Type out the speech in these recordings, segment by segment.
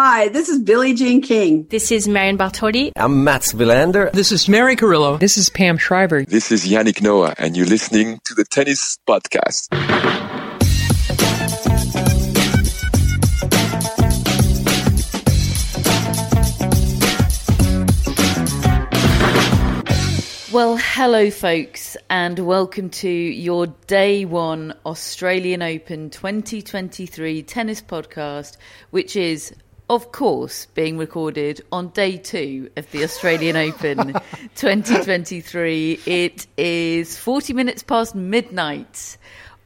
Hi, this is Billie Jean King. This is Marion Bartoli. I'm Mats Wilander. This is Mary Carillo. This is Pam Shriver. This is Yannick Noah, and you're listening to the Tennis Podcast. Well, hello, folks, and welcome to your day one Australian Open 2023 tennis podcast, which is, of course, being recorded on day two of the Australian Open 2023. It is 40 minutes past midnight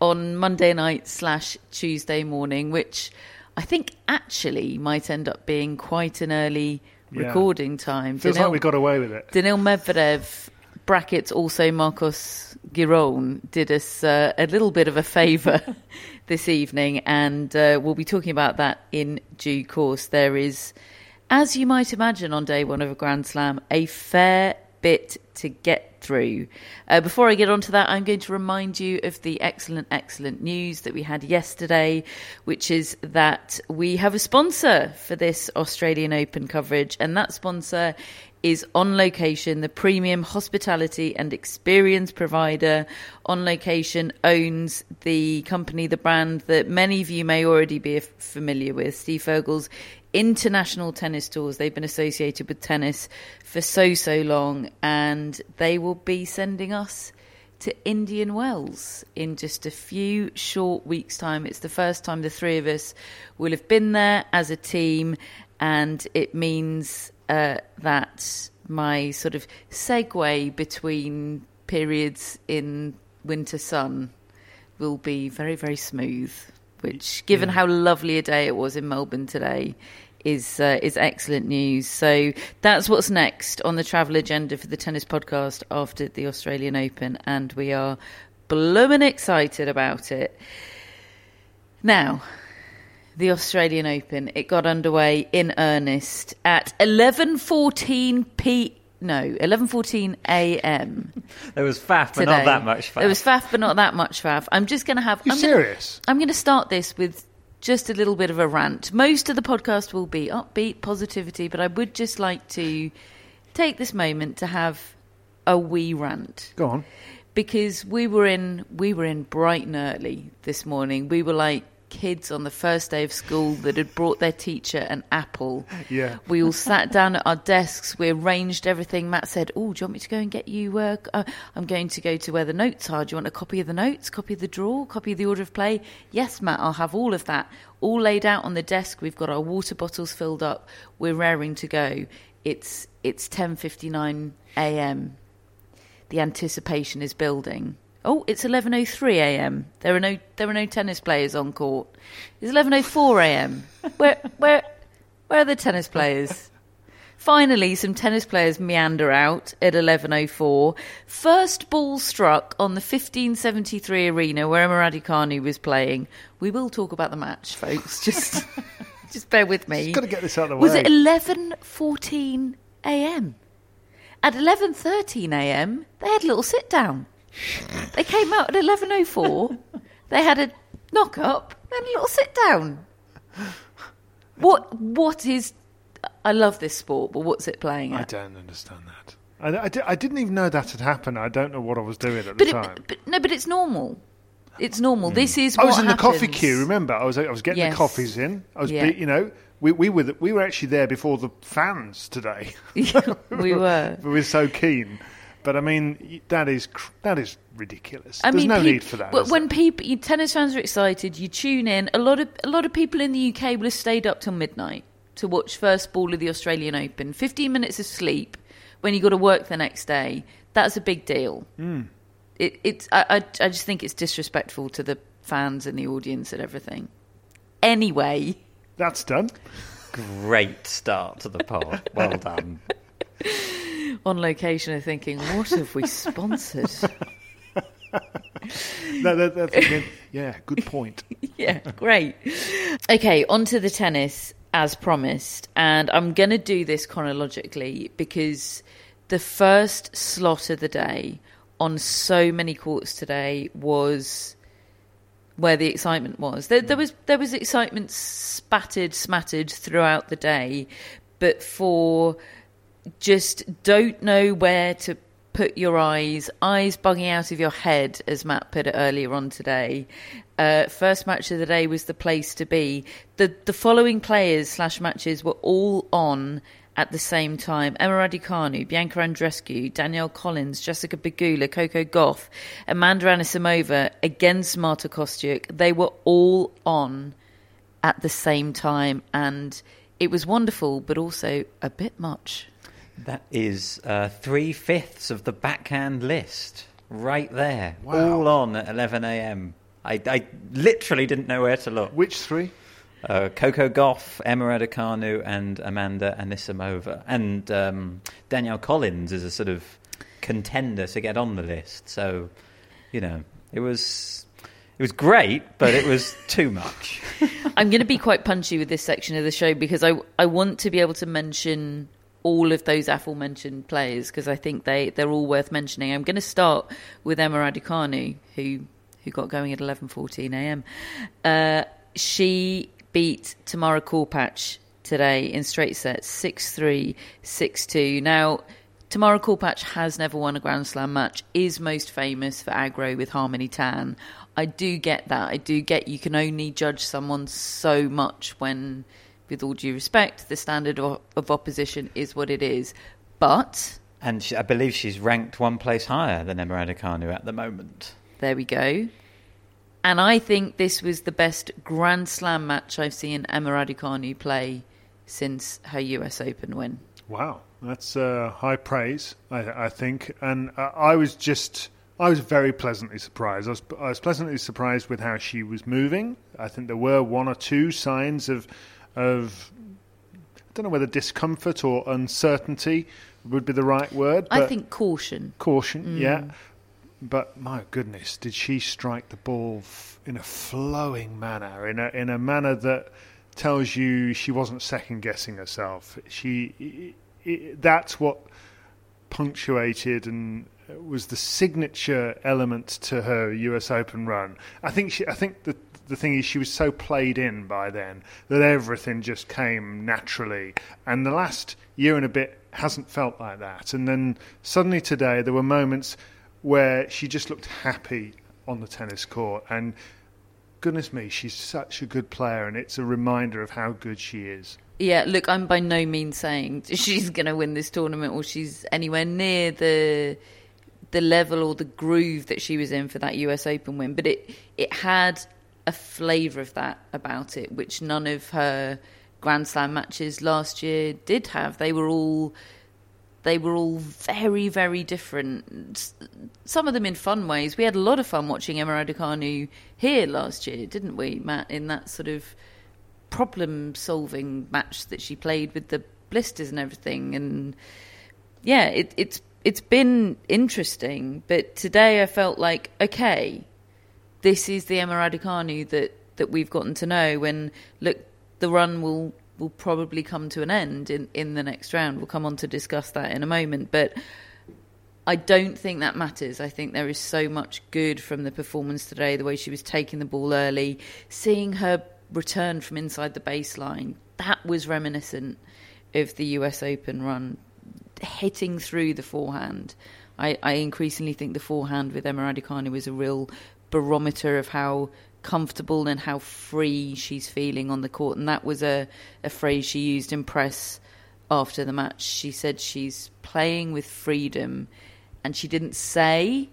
on Monday night slash Tuesday morning, which I think actually might end up being quite an early Yeah. recording time. Feels Danil- like we got away with it. Daniil Medvedev, brackets also Marcos Giron, did us uh, a little bit of a favour this evening, and uh, we'll be talking about that in due course. There is, as you might imagine on day one of a Grand Slam, a fair bit to get through. Uh, before I get on to that, I'm going to remind you of the excellent, excellent news that we had yesterday, which is that we have a sponsor for this Australian Open coverage, and that sponsor is On Location, the premium hospitality and experience provider. On Location owns the company, the brand that many of you may already be familiar with, Steve Furgal's international tennis tours. They've been associated with tennis for so, so long, and they will be sending us to Indian Wells in just a few short weeks' time. It's the first time the three of us will have been there as a team, and it means uh, that my sort of segue between periods in winter sun will be very, very smooth. Which, given how lovely a day it was in Melbourne today, is uh, is excellent news. So that's what's next on the travel agenda for the tennis podcast after the Australian Open, and we are blooming excited about it. Now, the Australian Open, it got underway in earnest at 11:14 p. No, 11:14 a.m. There was faff, but not that much faff. There was faff, but not that much faff. I'm just going to have. You I'm serious? Gonna, I'm going to start this with just a little bit of a rant. Most of the podcast will be upbeat, positivity, but I would just like to take this moment to have a wee rant Go on. because we were in we were in bright and early this morning. We were like kids on the first day of school that had brought their teacher an apple. Yeah. We all sat down at our desks. We arranged everything. Matt said, "Oh, do you want me to go and get you? Uh, uh, I'm going to go to where the notes are. Do you want a copy of the notes? Copy of the draw? Copy of the order of play? Yes, Matt. I'll have all of that. All laid out on the desk. We've got our water bottles filled up. We're raring to go. It's it's 10:59 a.m. The anticipation is building. Oh, it's 11:03 a.m. There are no there are no tennis players on court. It's 11:04 a.m. Where where where are the tennis players? Finally, some tennis players meander out at 11:04. First ball struck on the 1573 arena where Raducanu was playing. We will talk about the match, folks. Just just bear with me. Just gotta get this out of the way. Was it 11:14 a.m.? At 11:13 a.m., they had a little sit down. They came out at 11:04. they had a knock up and a little sit down. What what is I love this sport, but what's it playing I don't understand that. I, I, di- I didn't even know that had happened. I don't know what I was doing at the But, time. but no, but it's normal. it's normal. Hmm. This is. I was what in the coffee happens. queue. Remember, I was I was getting Yes. the coffees in. I was, Yeah. be- you know, we we were the, we were actually there before the fans today. we were. we were so keen. But I mean, that is that is ridiculous. I There's mean, no peop- need for that. w- is When there? people, you- tennis fans are excited, you tune in. A lot of a lot of people in the UK will have stayed up till midnight to watch first ball of the Australian Open. Fifteen minutes of sleep when you got to work the next day. That's a big deal. Hmm. It, it's. I, I, I just think it's disrespectful to the fans and the audience and everything. Anyway, that's done. Great start to the pod. Well done. On location, I'm thinking, what have we sponsored? That, that, that's again, yeah, good point. yeah, great. Okay, on to the tennis as promised. And I'm going to do this chronologically because the first slot of the day on so many courts today was where the excitement was. There, there mm. was there was excitement spattered, smattered throughout the day, but for just don't know where to put your eyes, eyes bugging out of your head, as Matt put it earlier on today. Uh, first match of the day was the place to be. The the following players slash matches were all on at the same time. Emma Raducanu, Bianca Andreescu, Danielle Collins, Jessica Pegula, Coco Gauff, Amanda Anisimova against Marta Kostyuk. They were all on at the same time and it was wonderful but also a bit much. That is uh, three fifths of the backhand list right there, Wow. all on at 11 a.m. I, I literally didn't know where to look. Which three? Uh, Coco Gauff, Emma Raducanu, and Amanda Anisimova, and um, Danielle Collins is a sort of contender to get on the list. So, you know, it was it was great, but it was too much. I'm going to be quite punchy with this section of the show because I I want to be able to mention all of those aforementioned players because I think they they're all worth mentioning. I'm going to start with Emma Raducanu who who got going at 11:14 a.m. Uh, she beat Tamara Korpatsch today in straight sets 6-3 6-2. Now Tamara Korpatsch has never won a Grand Slam match, is most famous for aggro with Harmony Tan. I do get that. I do get you can only judge someone so much when, with all due respect, the standard of, of opposition is what it is. But And she, I believe she's ranked one place higher than Emma Raducanu at the moment. there we go. And I think this was the best Grand Slam match I've seen Emma Raducanu play since her US Open win. Wow, that's uh, high praise, I, I think. And uh, I was just, I was very pleasantly surprised. I was, I was pleasantly surprised with how she was moving. I think there were one or two signs of, of, I don't know whether discomfort or uncertainty would be the right word. I think caution. caution, mm. yeah. But my goodness, did she strike the ball f- in a flowing manner, in a in a manner that tells you she wasn't second guessing herself. She, i i that's what punctuated and was the signature element to her U.S. Open run. I think she, I think the the thing is she was so played in by then that everything just came naturally, and the last year and a bit hasn't felt like that. And then suddenly today there were moments where she just looked happy on the tennis court and. Goodness me, she's such a good player, and it's a reminder of how good she is. Yeah, look, I'm by no means saying she's going to win this tournament or she's anywhere near the the level or the groove that she was in for that US Open win, but it it had a flavour of that about it, which none of her Grand Slam matches last year did have. They were all they were all very, very different. Some of them in fun ways. We had a lot of fun watching Emma Raducanu here last year, didn't we, Matt? In that sort of problem-solving match that she played with the blisters and everything, and yeah, it, it's it's been interesting. But today I felt like okay, this is the Emma Raducanu that that we've gotten to know. When look, the run will will probably come to an end in in the next round. We'll come on to discuss that in a moment, but. I don't think that matters. I think there is so much good from the performance today, the way she was taking the ball early, seeing her return from inside the baseline. That was reminiscent of the US Open run, hitting through the forehand. I, I increasingly think the forehand with Emma Raducanu is a real barometer of how comfortable and how free she's feeling on the court. And that was a, a phrase she used in press after the match. She said she's playing with freedom, and she didn't say,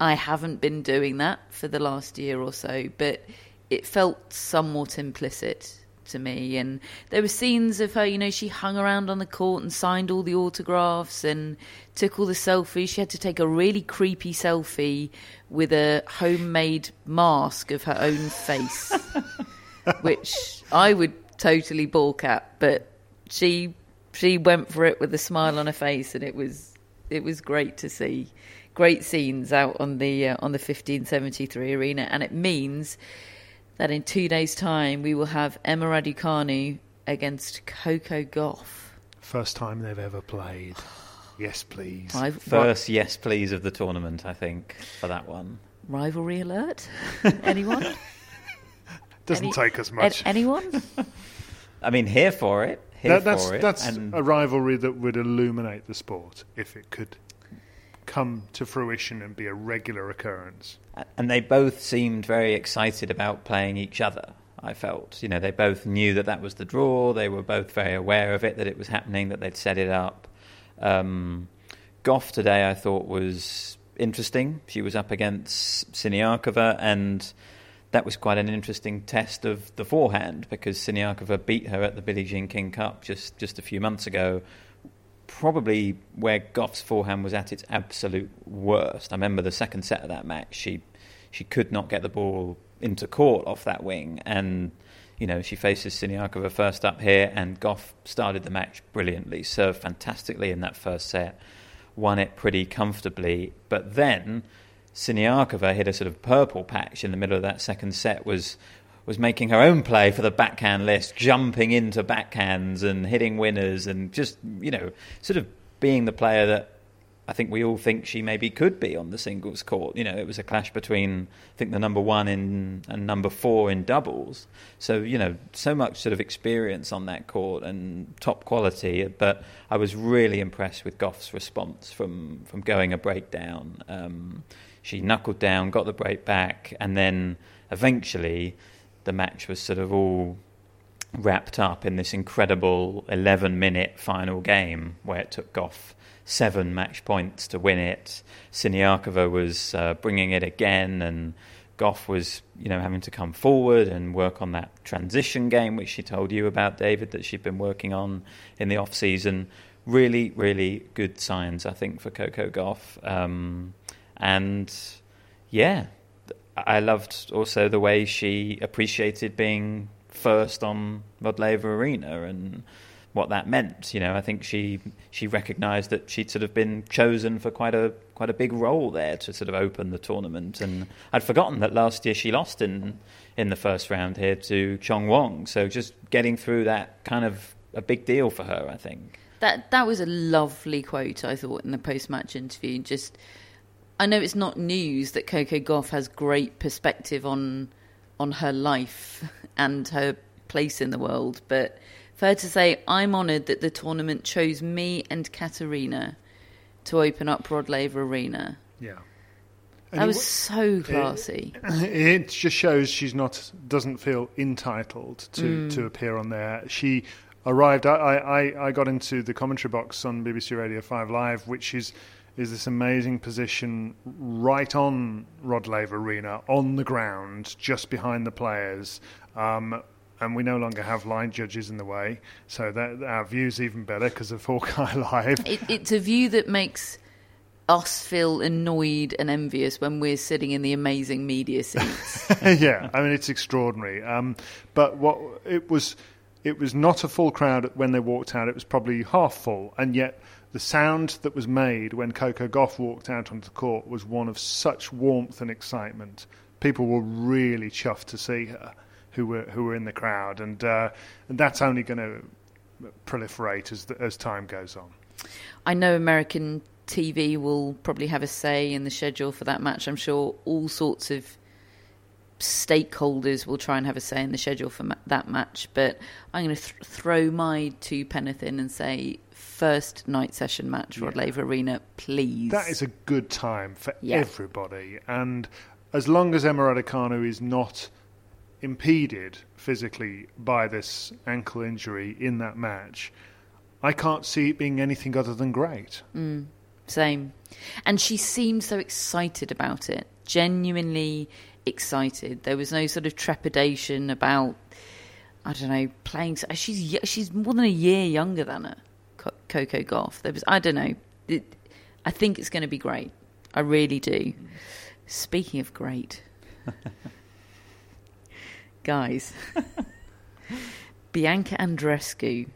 I haven't been doing that for the last year or so, but it felt somewhat implicit to me. And there were scenes of her, you know, she hung around on the court and signed all the autographs and took all the selfies. She had to take a really creepy selfie with a homemade mask of her own face, which I would totally balk at. But she she went for it with a smile on her face, and it was it was great to see. Great scenes out on the uh, on the 1573 arena, and it means that in two days' time we will have Emma Raducanu against Coco Gauff. First time they've ever played. Yes, please. Riv- First yes please of the tournament, I think, for that one. rivalry alert? Anyone? Doesn't Any- take us A- much. anyone? I mean, here for it. Here That- that's for it. that's and a rivalry that would illuminate the sport if it could come to fruition and be a regular occurrence. and they both seemed very excited about playing each other. I felt, you know, they both knew that that was the draw. They were both very aware of it, that it was happening, that they'd set it up. Um, Gauff today, I thought was interesting. She was up against Siniakova, and that was quite an interesting test of the forehand because Siniakova beat her at the Billie Jean King Cup just just a few months ago. Probably where Gauff's forehand was at its absolute worst. I remember the second set of that match. She she could not get the ball into court off that wing, and you know she faces Siniakova first up here, and Gauff started the match brilliantly, served fantastically in that first set, won it pretty comfortably, but then Siniakova hit a sort of purple patch in the middle of that second set was was making her own play for the backhand list, jumping into backhands and hitting winners, and just you know, sort of being the player that I think we all think she maybe could be on the singles court. You know, it was a clash between I think the number one in and number four in doubles. So you know, so much sort of experience on that court and top quality. But I was really impressed with Gauff's response from from going a breakdown. Um, she knuckled down, got the break back, and then eventually the match was sort of all wrapped up in this incredible 11 minute final game where it took Gauff seven match points to win it. Siniakova was uh, bringing it again, and Gauff was, you know, having to come forward and work on that transition game, which she told you about, David, that she'd been working on in the off season. Really, really good signs, I think, for Coco Gauff. Um, and yeah, I loved also the way she appreciated being first on Rod Laver Arena and what that meant. You know, I think she she recognised that she'd sort of been chosen for quite a quite a big role there to sort of open the tournament. And I'd forgotten that last year she lost in in the first round here to Qiang Wang. So just getting through that kind of a big deal for her, I think. That that was a lovely quote I thought in the post match interview. Just I know it's not news that Coco Gauff has great perspective on on her life and her place in the world, but fair to say I'm honoured that the tournament chose me and Katerina to open up Rod Laver Arena. Yeah. That was so classy. It just shows she's not doesn't feel entitled to, mm. to appear on there. She arrived. I, I, I got into the commentary box on BBC Radio Five Live, which is is this amazing position right on Rod Laver Arena on the ground, just behind the players. Um, and we no longer have line judges in the way, so that our view's even better because of Hawkeye Live. It, it's a view that makes us feel annoyed and envious when we're sitting in the amazing media seats. yeah, I mean it's extraordinary. Um, but what it was, it was not a full crowd when they walked out. It was probably half full, and yet the sound that was made when Coco Gauff walked out onto the court was one of such warmth and excitement. People were really chuffed to see her, who were who were in the crowd, and uh, and that's only going to proliferate as the, as time goes on. I know American TV will probably have a say in the schedule for that match. I'm sure all sorts of stakeholders will try and have a say in the schedule for ma- that match. But I'm going to th- throw my two penneth in and say first night session match, Rod Laver Arena, please. That is a good time for Yeah. everybody. And as long as Emma Raducanu is not impeded physically by this ankle injury in that match, I can't see it being anything other than great. Mm, same. And she seemed so excited about it, genuinely excited. There was no sort of trepidation about, I don't know, playing. She's she's more than a year younger than her, Coco Gauff. There was, I don't know. It, I think it's going to be great. I really do. Speaking of great, guys, Bianca Andreescu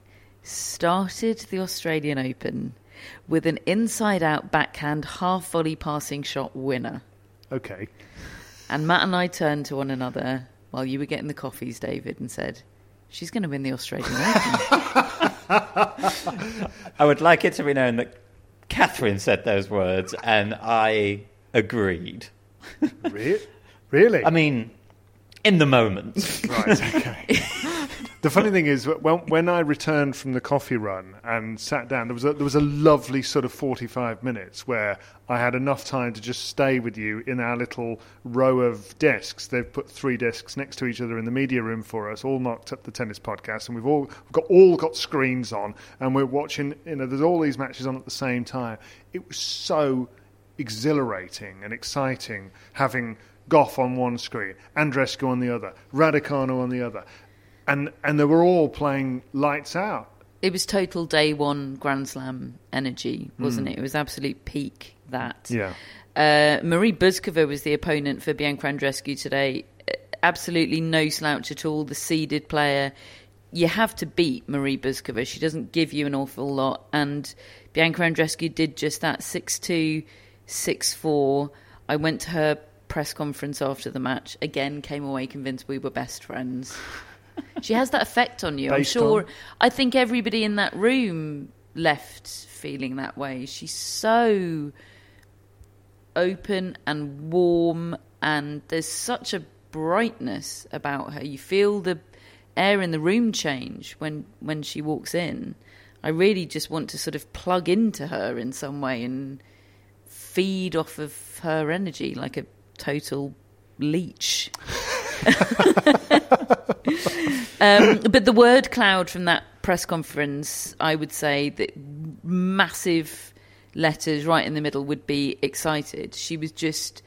started the Australian Open with an inside out backhand half volley passing shot winner. Okay. And Matt and I turned to one another while you were getting the coffees, David, and said, She's going to win the Australian Open. I would like it to be known that Catherine said those words, and I agreed. Re- really? I mean, in the moment. Right, okay. the funny thing is, when, when I returned from the coffee run and sat down, there was a, there was a lovely sort of 45 minutes where I had enough time to just stay with you in our little row of desks. They've put three desks next to each other in the media room for us, all marked up the tennis podcast, and we've all we've got all got screens on, and we're watching. You know, there's all these matches on at the same time. It was so exhilarating and exciting having Gauff on one screen, Andreescu on the other, Raducanu on the other, and and they were all playing lights out. it was total day one Grand Slam energy, wasn't it? It was absolute peak that. Yeah. Uh, Marie Bouzkova was the opponent for Bianca Andreescu today. Uh, Absolutely no slouch at all. The seeded player. You have to beat Marie Bouzkova. She doesn't give you an awful lot. And Bianca Andreescu did just that 6 2, 6 4. I went to her press conference after the match. Again, came away convinced we were best friends. she has that effect on you. I'm sure. on? I think everybody in that room left feeling that way. She's so open and warm, and there's such a brightness about her. You feel the air in the room change when when she walks in. I really just want to sort of plug into her in some way and feed off of her energy like a total leech. um, but the word cloud from that press conference, I would say that massive letters right in the middle would be excited. She was just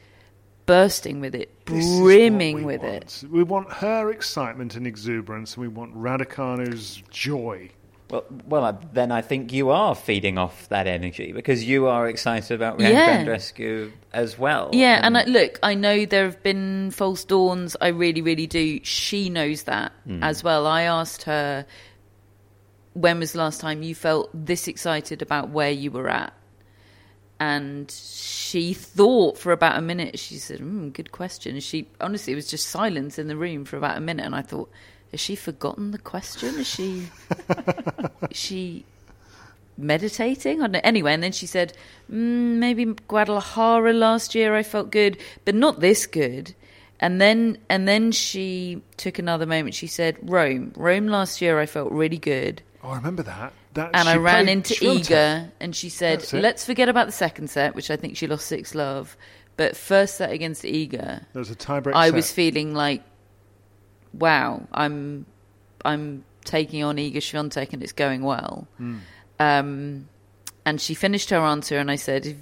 bursting with it, This is what brimming with want. it. We want her excitement and exuberance, and we want Raducanu's joy. Well, well, then I think you are feeding off that energy because you are excited about Yeah. Andreescu as well. Yeah, and I, look, I know there have been false dawns. I really, really do. She knows that as well. I asked her, when was the last time you felt this excited about where you were at? And she thought for about a minute. She said, mm, "Good question." She honestly, it was just silence in the room for about a minute, and I thought, "Has she forgotten the question? Is she? is she meditating? I don't. Anyway, and then she said, mm, maybe Guadalajara last year I felt good, but not this good. And then and then she took another moment. She said, Rome. Rome last year I felt really good. Oh, I remember that. that And I ran into. Iga and she said, let's forget about the second set, which I think she lost 6 love. But first set against Iga, There was a tiebreak. I set. was feeling like, wow, I'm I'm taking on Iga Swiatek and it's going well. Um, and she finished her answer, and I said,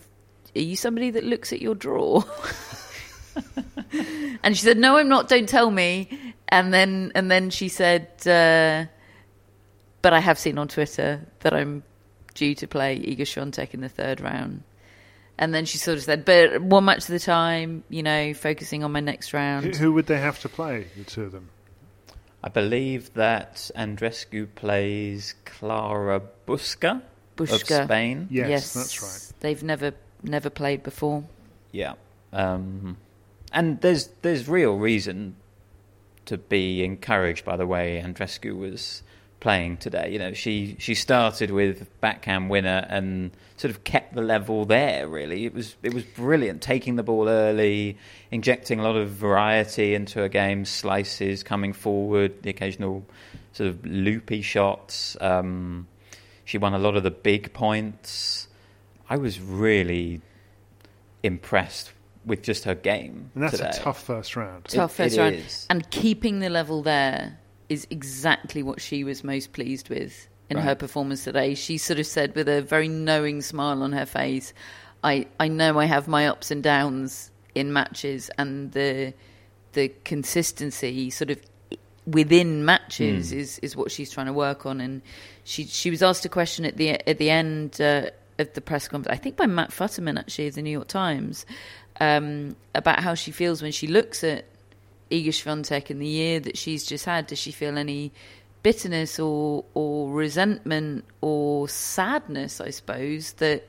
"Are you somebody that looks at your draw?" and she said, "No, I'm not. Don't tell me." And then and then she said, uh, "But I have seen on Twitter that I'm due to play Iga Swiatek in the third round." And then she sort of said, "But one match at a time, you know, focusing on my next round." who would they have to play? The two of them. I believe that Andreescu plays Clara Busca, Bushka. of Spain. Yes, that's right. They've never never played before. Yeah, um, and there's there's real reason to be encouraged by the way Andreescu was playing today. You know, she she started with backhand winner and sort of kept the level there. Really, it was it was brilliant. Taking the ball early, injecting a lot of variety into her game, slices coming forward, the occasional sort of loopy shots. Um, she won a lot of the big points. I was really impressed with just her game. And that's today. a tough first round. tough It- first it round. is. And keeping the level there is exactly what she was most pleased with in her performance today. She sort of said with a very knowing smile on her face, I, I know I have my ups and downs in matches and the the consistency sort of within matches Hmm. is, is what she's trying to work on and she she was asked a question at the at the end uh, of the press conference I think by Matt Futterman actually of the New York Times um, about how she feels when she looks at Iga Swiatek in the year that she's just had. Does she feel any bitterness or or resentment or sadness? I suppose that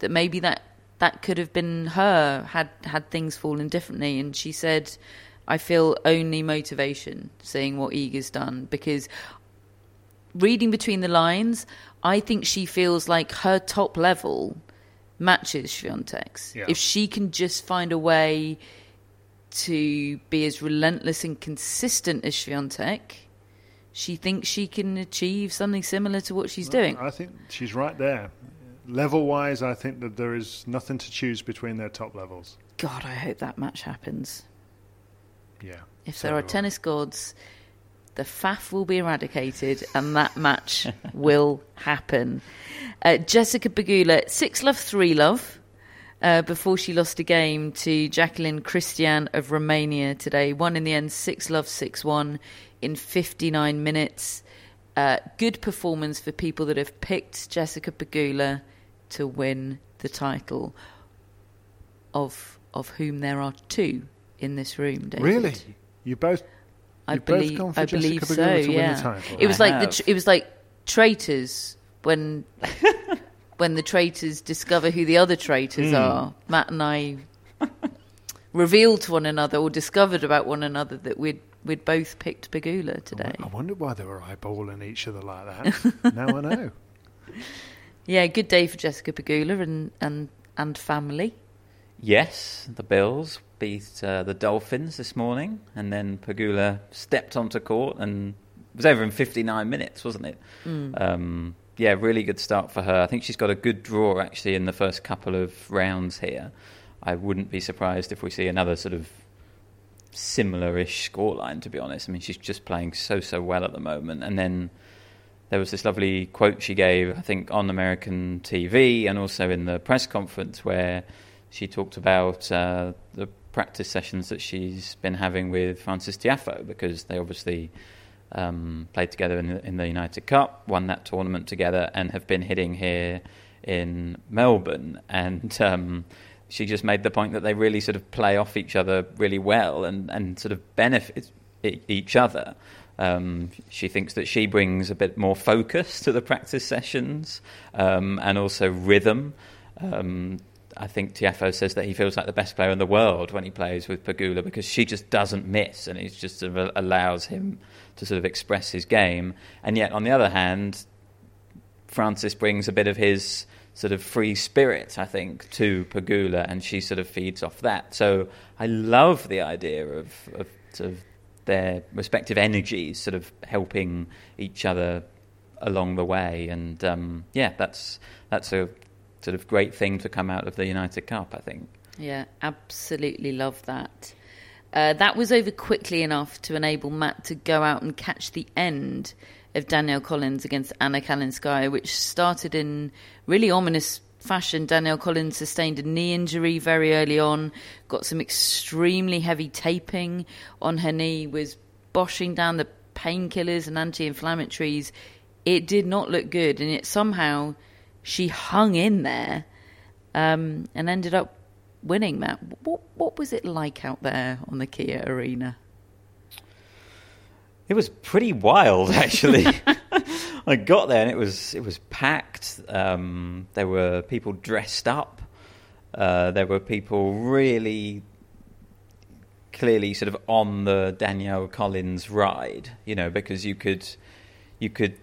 that maybe that that could have been her had had things fallen differently. And she said, "I feel only motivation seeing what Iga's done because." Reading between the lines, I think she feels like her top level matches Swiatek's. Yeah. If she can just find a way to be as relentless and consistent as Swiatek, she thinks she can achieve something similar to what she's doing. I think she's right there. Level wise, I think that there is nothing to choose between their top levels. God, I hope that match happens. Yeah. If so there are tennis gods, the faff will be eradicated and that match will happen. Uh, Jessica Pegula, 6 love, 3 love. Uh, before she lost a game to Jaqueline Cristian of Romania today. Won in the end 6 love, 6 1 in 59 minutes. Uh, good performance for people that have picked Jessica Pegula to win the title, of of whom there are two in this room. David. Really? You both I You've both believe, gone for I Jessica believe Pegula so. to win the yeah, title. it was I like the tr- it was like traitors when when the traitors discover who the other traitors Hmm. are. Matt and I revealed to one another or discovered about one another that we'd we'd both picked Pegula today. I wonder why they were eyeballing each other like that. now I know. Yeah, good day for Jessica Pegula and and and family. Yes, the Bills beat uh, the Dolphins this morning, and then Pegula stepped onto court and it was over in 59 minutes, wasn't it? Um, yeah, really good start for her. I think she's got a good draw actually in the first couple of rounds here. I wouldn't be surprised if we see another sort of similar-ish scoreline. To be honest, I mean she's just playing so so well at the moment, and then there was this lovely quote she gave, I think, on American TV and also in the press conference where she talked about uh, the practice sessions that she's been having with Frances Tiafoe because they obviously um, played together in the, in the United Cup, won that tournament together, and have been hitting here in Melbourne. And um, she just made the point that they really sort of play off each other really well and, and sort of benefit each other. Um, she thinks that she brings a bit more focus to the practice sessions um, and also rhythm. Um, I think Tiafoe says that he feels like the best player in the world when he plays with Pegula because she just doesn't miss and it just sort of allows him to sort of express his game. And yet, on the other hand, Frances brings a bit of his sort of free spirit, I think, to Pegula, and she sort of feeds off that. So I love the idea of, of sort of their respective energies sort of helping each other along the way, and um, yeah, that's that's a sort of great thing to come out of the United Cup, I think. Yeah, absolutely love that. Uh, that was over quickly enough to enable Matt to go out and catch the end of Danielle Collins against Anna Kalinskaya, which started in really ominous fashion. Danielle Collins sustained a knee injury very early on, got some extremely heavy taping on her knee, was boshing down the painkillers and anti inflammatories. It did not look good, and yet somehow she hung in there um, and ended up winning. Matt, what what was it like out there on the Kia Arena? It was pretty wild, actually. I got there and it was it was packed. Um, there were people dressed up. Uh, there were people really clearly sort of on the Danielle Collins ride, you know, because you could you could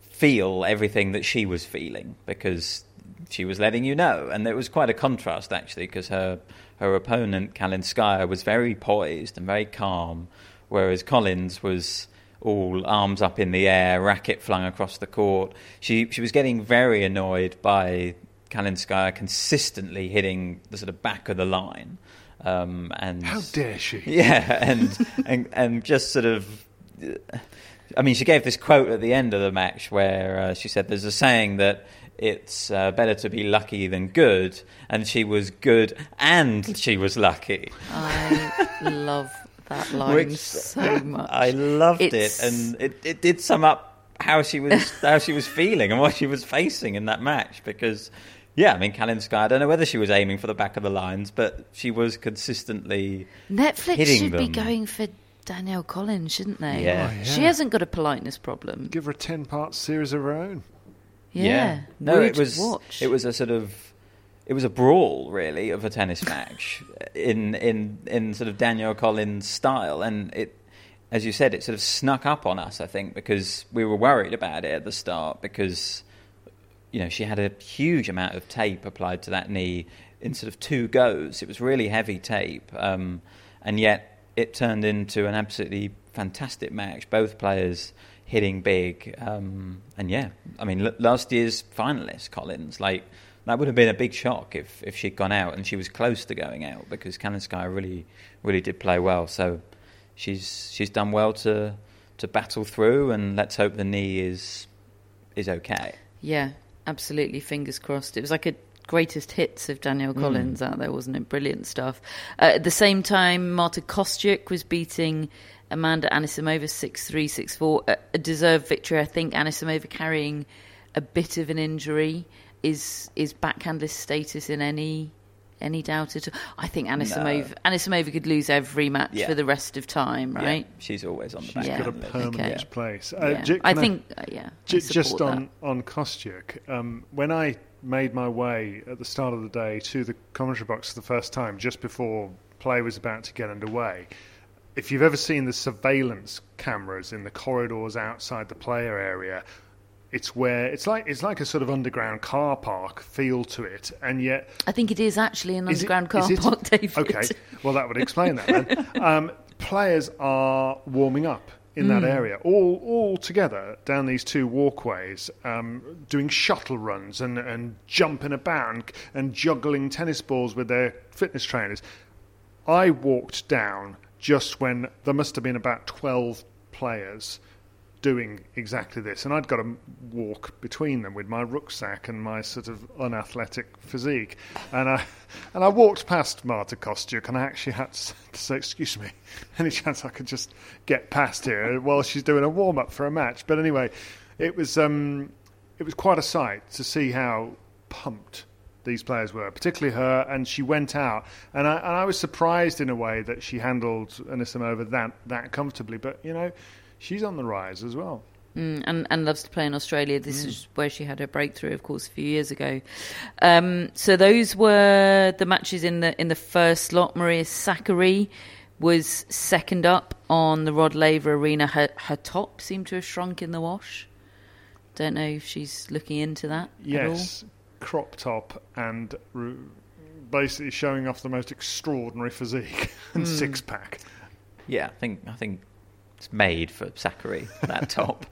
feel everything that she was feeling because she was letting you know. And it was quite a contrast actually because her her opponent Kalinskaya was very poised and very calm, whereas Collins was all arms up in the air, racket flung across the court. She she was getting very annoyed by Kalinskaya consistently hitting the sort of back of the line. Um, and How dare she? yeah, and and and just sort of. I mean, she gave this quote at the end of the match where uh, she said, "There's a saying that it's uh, better to be lucky than good," and she was good and she was lucky. I love that line Which- so much. I loved It's- it, and it, it did sum up how she was how she was feeling and what she was facing in that match because. Yeah, I mean, Kalinskaya, I don't know whether she was aiming for the back of the lines, but she was consistently Netflix hitting should be going for Danielle Collins, shouldn't they? Yeah. Oh, She hasn't got a politeness problem. Give her a ten-part series of her own. Yeah. No, Rude it was watch. it was a sort of it was a brawl really of a tennis match in in in sort of Danielle Collins style. And it as you said it sort of snuck up on us I think because we were worried about it at the start because you know she had a huge amount of tape applied to that knee in sort of two goes. It was really heavy tape. Um, and yet it turned into an absolutely fantastic match. Both players hitting big um, and yeah I mean l- last year's finalist Collins like that would have been a big shock if, if she'd gone out and she was close to going out because Kalinskaya really really did play well so she's she's done well to to battle through and let's hope the knee is is okay Yeah, absolutely. Fingers crossed. It was like a greatest hits of Danielle Hmm. Collins out there, wasn't it? Brilliant stuff. Uh, at the same time, Marta Kostyuk was beating Amanda Anisimova 6 3 6 4. A, a deserved victory, I think. Anisimova carrying a bit of an injury. Is is backhandless status in any any doubt at all? I think Anisimova, Anisimova could lose every match Yeah. for the rest of time, right? Yeah, she's always on the back. Yeah. Got a end of it. permanent okay. place. Uh, Yeah. J- I can think, uh, yeah. I J- just support on on Kostyuk, um, when I made my way at the start of the day to the commentary box for the first time, just before play was about to get underway, if you've ever seen the surveillance cameras in the corridors outside the player area, it's where it's like it's like a sort of underground car park feel to it, and yet I think it is actually an is it- underground car it- park, David. Okay, well that would explain that. Then. um, players are warming up in that area, all all together down these two walkways, um, doing shuttle runs and and jumping about and, and juggling tennis balls with their fitness trainers. I walked down just when there must have been about twelve players doing exactly this, and I'd got to walk between them with my rucksack and my sort of unathletic physique, and I and I walked past Marta Kostyuk, and I actually had to say, "Excuse me, any chance I could just get past here while she's doing a warm up for a match?" But anyway, it was um, it was quite a sight to see how pumped these players were, particularly her, and she went out, and I and I was surprised in a way that she handled Anisimova that that comfortably, but you know. She's on the rise as well. Mm, and, and loves to play in Australia. This Mm. is where she had her breakthrough, of course, a few years ago. Um, so those were the matches in the in the first slot. Maria Sakkari was second up on the Rod Laver Arena. Her her top seemed to have shrunk in the wash. Don't know if she's looking into that at all. Yes, crop top and r- basically showing off the most extraordinary physique and Hmm. six pack. Yeah, I think I think it's made for Sakkari that top.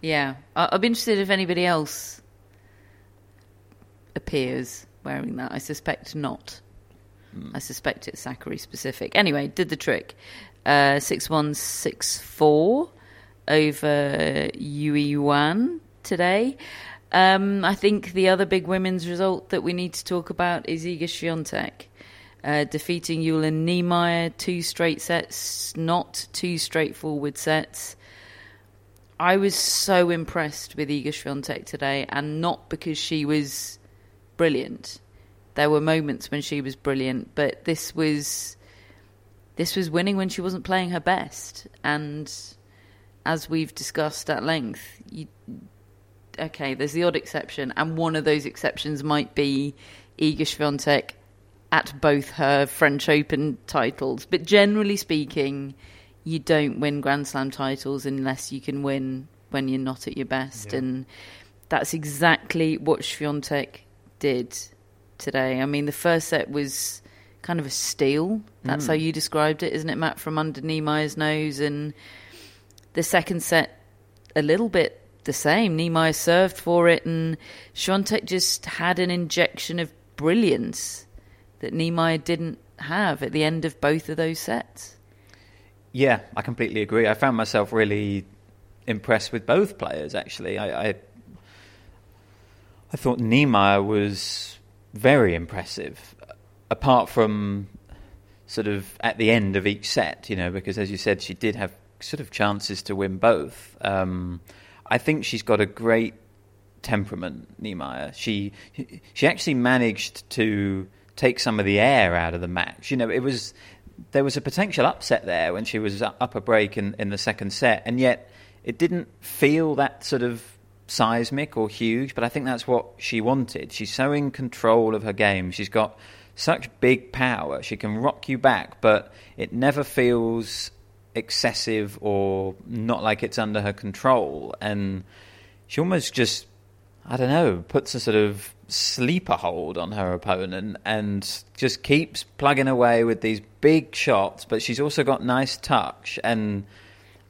Yeah, I- I'd be interested if anybody else appears wearing that. I suspect not. I suspect it's Sakkari specific. Anyway, did the trick. Uh, six one six four over Yue Yuan today. Um, I think the other big women's result that we need to talk about is Iga Swiatek. Uh, defeating Jule Niemeier, two straight sets, not two straightforward sets. I was so impressed with Iga Swiatek today, and not because she was brilliant. There were moments when she was brilliant, but this was this was winning when she wasn't playing her best. And as we've discussed at length, you, okay, there's the odd exception, and one of those exceptions might be Iga Swiatek at both her French Open titles. But generally speaking, you don't win Grand Slam titles unless you can win when you're not at your best, Yeah. and that's exactly what Swiatek did today. I mean, the first set was kind of a steal. That's hmm. how you described it, isn't it, Matt? From under Niemeier's nose, and the second set a little bit the same. Niemeier served for it, and Swiatek just had an injection of brilliance that Niemeier didn't have at the end of both of those sets. Yeah, I completely agree. I found myself really impressed with both players. Actually, I I, I thought Niemeier was very impressive. Apart from sort of at the end of each set, you know, because as you said, she did have sort of chances to win both. Um, I think she's got a great temperament, Niemeier. She she actually managed to take some of the air out of the match. You know, it was there was a potential upset there when she was up a break in, in the second set, and yet it didn't feel that sort of seismic or huge. But I think that's what she wanted. She's so in control of her game. She's got such big power. She can rock you back, but it never feels excessive or not like it's under her control. And she almost just, I don't know, puts a sort of sleeper hold on her opponent and just keeps plugging away with these big shots. But she's also got nice touch. And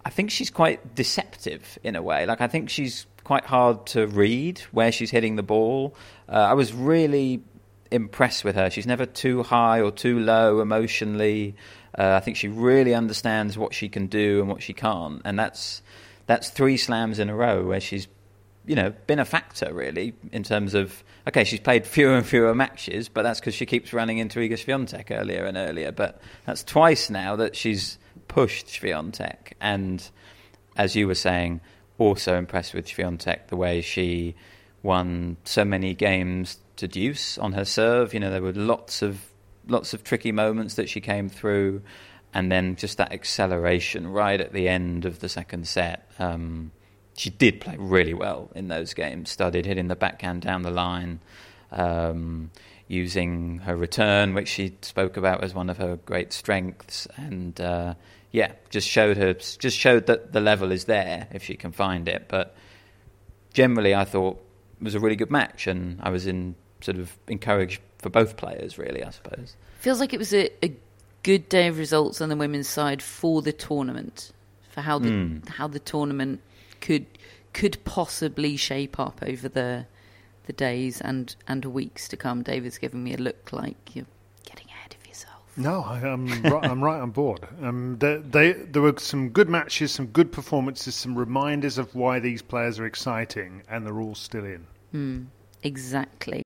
I think she's quite deceptive in a way. Like, I think she's quite hard to read where she's hitting the ball. Uh, I was really impressed with her. She's never too high or too low emotionally. Uh, I think she really understands what she can do and what she can't, and that's that's three slams in a row where she's you know been a factor really in terms of okay she's played fewer and fewer matches, but that's because she keeps running into Iga Swiatek earlier and earlier. But that's twice now that she's pushed Swiatek, and as you were saying, also impressed with Swiatek the way she won so many games to deuce on her serve. You know, there were lots of lots of tricky moments that she came through, and then just that acceleration right at the end of the second set. Um, she did play really well in those games. Started hitting the backhand down the line, um, using her return, which she spoke about as one of her great strengths, and uh, yeah, just showed her just showed that the level is there if she can find it. But generally, I thought it was a really good match, and I was in sort of encouraged for both players, really. I suppose. Feels like it was a, a good day of results on the women's side for the tournament, for how the how the tournament could could possibly shape up over the the days and and weeks to come. David's giving me a look like you're getting ahead of yourself. No, I, I'm right, I'm right on board. Um, they, they, there were some good matches, some good performances, some reminders of why these players are exciting, and they're all still in. Exactly.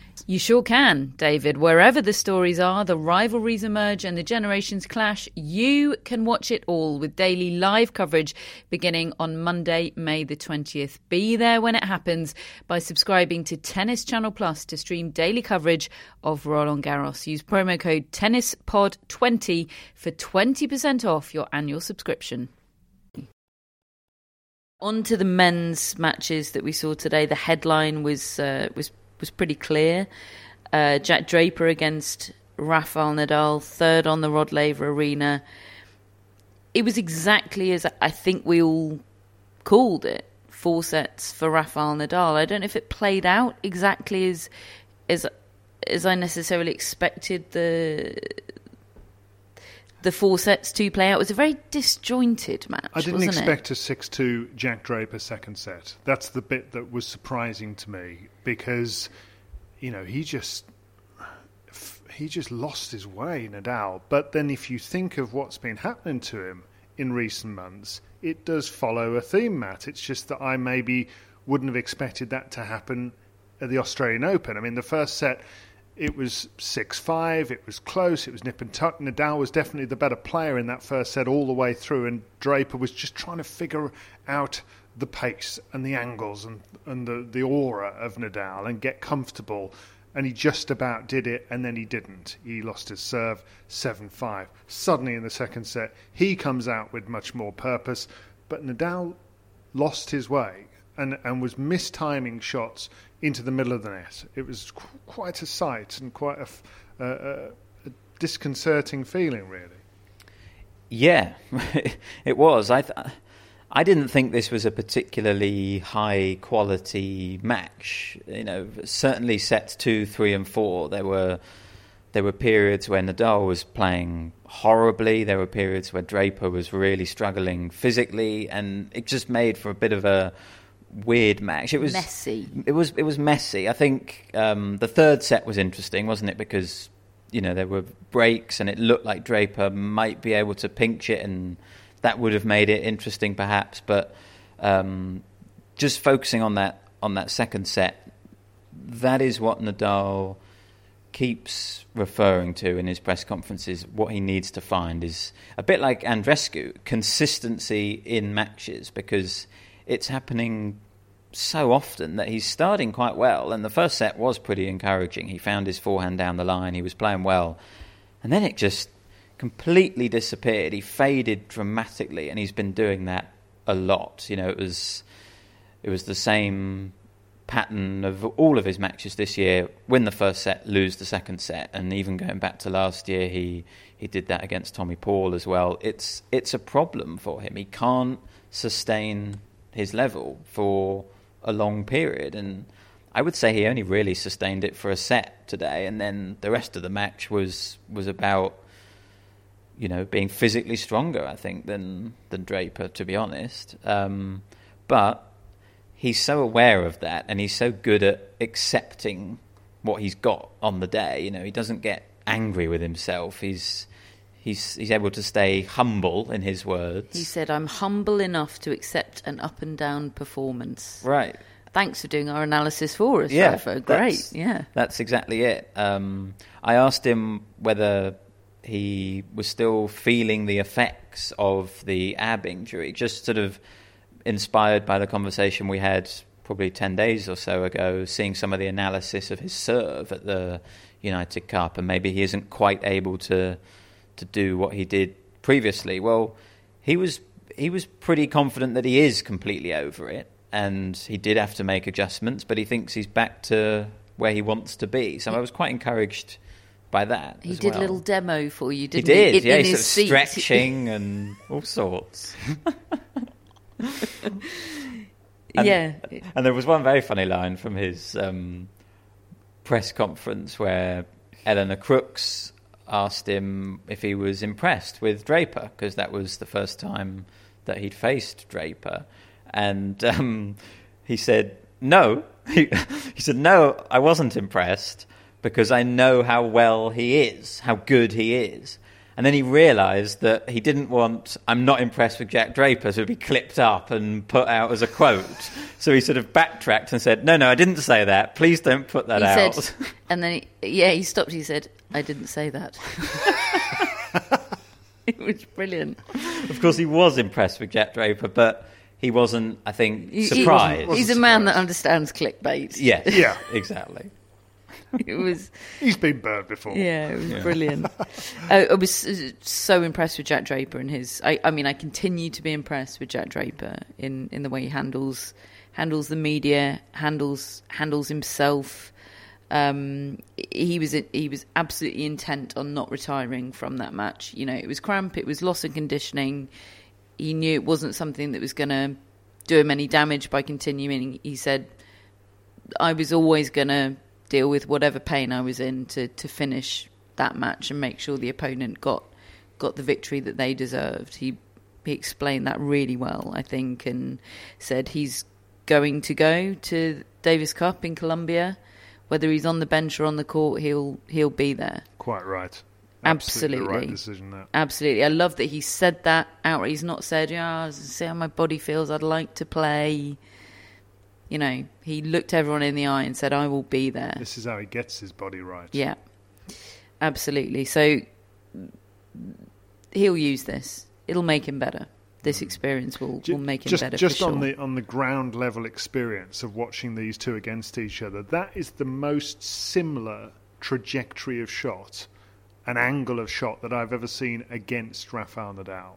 You sure can, David. Wherever the stories are, the rivalries emerge and the generations clash, you can watch it all with daily live coverage beginning on Monday, May the 20th. Be there when it happens by subscribing to Tennis Channel Plus to stream daily coverage of Roland Garros. Use promo code TennisPod20 for 20% off your annual subscription. On to the men's matches that we saw today. The headline was uh, was was pretty clear. Uh, Jack Draper against Rafael Nadal, third on the Rod Laver Arena. It was exactly as I think we all called it. Four sets for Rafael Nadal. I don't know if it played out exactly as as as I necessarily expected the the four sets to play out. It was a very disjointed match. I didn't expect it? a 6 2 Jack Draper second set. That's the bit that was surprising to me because, you know, he just. He just lost his way, in Nadal. But then, if you think of what's been happening to him in recent months, it does follow a theme, Matt. It's just that I maybe wouldn't have expected that to happen at the Australian Open. I mean, the first set, it was 6 5, it was close, it was nip and tuck. Nadal was definitely the better player in that first set all the way through, and Draper was just trying to figure out the pace and the angles and, and the, the aura of Nadal and get comfortable. And he just about did it, and then he didn't. He lost his serve 7 5. Suddenly, in the second set, he comes out with much more purpose, but Nadal lost his way and, and was mistiming shots into the middle of the net. It was qu- quite a sight and quite a disconcerting feeling, really. Yeah, it was. I th- I didn't think this was a particularly high quality match. You know, certainly sets two, three, and four. There were there were periods where Nadal was playing horribly. There were periods where Draper was really struggling physically, and it just made for a bit of a weird match. It was Messy. It was it was messy. I think um, the third set was interesting, wasn't it? Because you know there were breaks, and it looked like Draper might be able to pinch it, and that would have made it interesting, perhaps. But um, just focusing on that on that second set, that is what Nadal keeps referring to in his press conferences. What he needs to find is a bit like Andreescu, consistency in matches, because it's happening so often that he's starting quite well. And the first set was pretty encouraging. He found his forehand down the line, he was playing well. And then it just completely disappeared. He faded dramatically, and he's been doing that a lot. You know, it was it was the same pattern of all of his matches this year: win the first set, lose the second set, and even going back to last year, he he did that against Tommy Paul as well. It's it's a problem for him. He can't sustain his level for a long period, and I would say he only really sustained it for a set today, and then the rest of the match was was about you know being physically stronger, I think, than than Draper, to be honest. Um, but he's so aware of that, and he's so good at accepting what he's got on the day. You know, he doesn't get angry with himself. He's he's he's able to stay humble in his words. He said, I'm humble enough to accept an up and down performance. Right. Thanks for doing our analysis for us, Yeah. Great. that's- Yeah. That's exactly it. Um, I asked him whether he was still feeling the effects of the ab injury, just sort of inspired by the conversation we had probably 10 days or so ago, seeing some of the analysis of his serve at the United Cup, and maybe he isn't quite able to to do what he did previously. Well, he was he was pretty confident that he is completely over it, and he did have to make adjustments, but he thinks he's back to where he wants to be. So I was quite encouraged by that. He did well. a little demo for you, He didn't did, yeah, in sort his of stretching and all sorts. And- yeah. And there was one very funny line from his um, press conference where Eleanor Crooks asked him if he was impressed with Draper because that was the first time that he'd faced Draper, and um, he said no. He, he said no, I wasn't impressed because I know how well he is, how good he is. And then he realised that he didn't want "I'm not impressed with Jack Draper" to be clipped up and put out as a quote. so he sort of backtracked and said, "No, no, I didn't say that. Please don't put that he out." said, and then he, yeah, he stopped. He said, "I didn't say that." it was brilliant. of course, he was impressed with Jack Draper, but he wasn't. I think He- he- surprised. he's a man that understands clickbait. Yes. Yeah. Exactly. it was. He's been burnt before. Yeah, it was brilliant. I, uh, I was uh, so impressed with Jack Draper and his. I, I mean, I continue to be impressed with Jack Draper in, in the way he handles handles the media, handles handles himself. Um, he was he was absolutely intent on not retiring from that match. You know, it was cramp, it was loss of conditioning. He knew it wasn't something that was going to do him any damage by continuing. He said, I was always going to deal with whatever pain I was in to, to finish that match and make sure the opponent got got the victory that they deserved. He he explained that really well, I think, and said he's going to go to Davis Cup in Colombia. Whether he's on the bench or on the court, he'll he'll be there. Quite right. Absolutely. the right decision there. Absolutely. I love that he said that outright. He's not said, yeah, see how my body feels. I'd like to play. You know, he looked everyone in the eye and said, I will be there. This is how he gets his body right. Yeah, absolutely. So he'll use this. It'll make him better. This experience will, will make him just, better. Just on sure. the on the ground level experience of watching these two against each other, that is the most similar trajectory of shot, an angle of shot that I've ever seen against Rafael Nadal.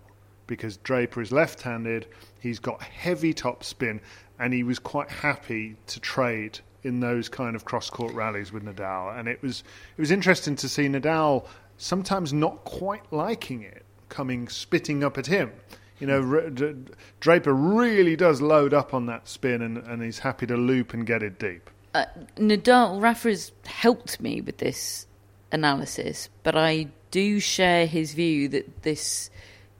Because Draper is left-handed, he's got heavy top spin, and he was quite happy to trade in those kind of cross-court rallies with Nadal. And it was it was interesting to see Nadal sometimes not quite liking it, coming spitting up at him. You know, R- D- Draper really does load up on that spin, and, and he's happy to loop and get it deep. uh, Nadal, has helped me with this analysis, but I do share his view that this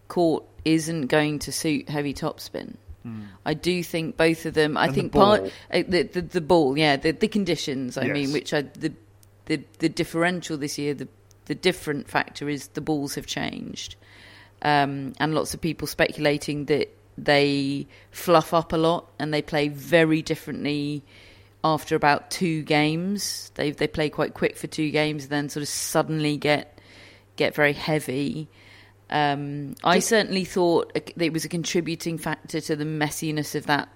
court isn't going to suit heavy topspin. I do think both of them. I. And the think part uh, the, the the ball, yeah, the the conditions. I Yes. mean, which I the the the differential this year, the the different factor is the balls have changed, um, and lots of people speculating that they fluff up a lot and they play very differently after about two games. They they play quite quick for two games, then sort of suddenly get get very heavy. Um, I certainly thought it was a contributing factor to the messiness of that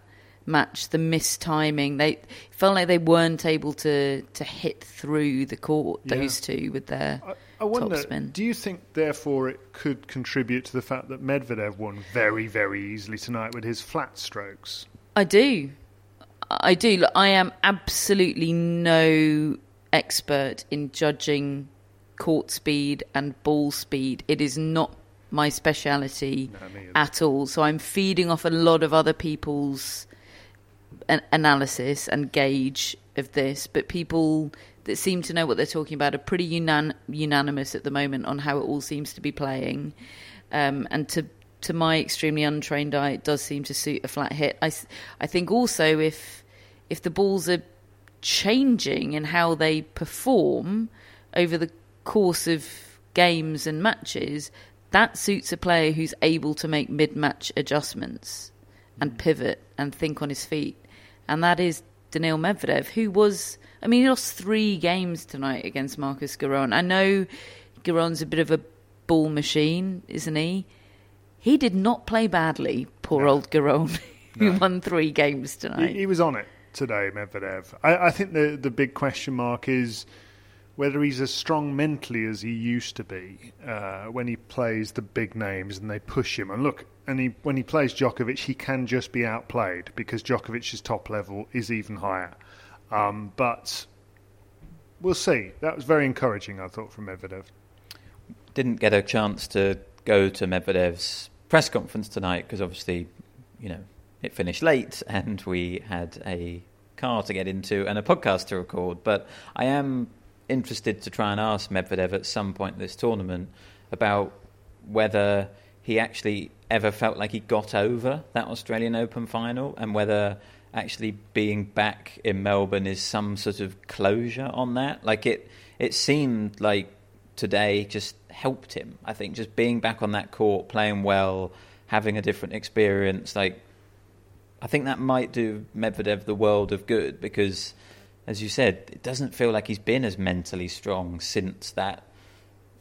match, the mistiming. They felt like they weren't able to to hit through the court. Yeah. Those two with their I, I wonder, topspin. do you think, therefore, it could contribute to the fact that Medvedev won very, very easily tonight with his flat strokes? I do. I do. Look, I am absolutely no expert in judging court speed and ball speed. It is not my speciality at all. So I'm feeding off a lot of other people's an- analysis and gauge of this, but people that seem to know what they're talking about are pretty unan- unanimous at the moment on how it all seems to be playing. Um, and to to my extremely untrained eye, it does seem to suit a flat hit. I, I think also if if the balls are changing in how they perform over the course of games and matches, that suits a player who's able to make mid match adjustments and pivot and think on his feet. And that is Daniil Medvedev, who was, I mean, he lost three games tonight against Marcos Giron. I know Giron's a bit of a ball machine, isn't he? He did not play badly, poor old Giron, who won three games tonight. He, he was on it today, Medvedev. I, I think the the big question mark is whether he's as strong mentally as he used to be uh, when he plays the big names and they push him. And look, and he, when he plays Djokovic, he can just be outplayed because Djokovic's top level is even higher. Um, but we'll see. That was very encouraging, I thought, from Medvedev. Didn't get a chance to go to Medvedev's press conference tonight because obviously, you know, it finished late and we had a car to get into and a podcast to record. But I am interested to try and ask Medvedev at some point in this tournament about whether he actually ever felt like he got over that Australian Open final and whether actually being back in Melbourne is some sort of closure on that. Like it, it seemed like today just helped him. I think just being back on that court, playing well, having a different experience, like I think that might do Medvedev the world of good because, as you said, it doesn't feel like he's been as mentally strong since that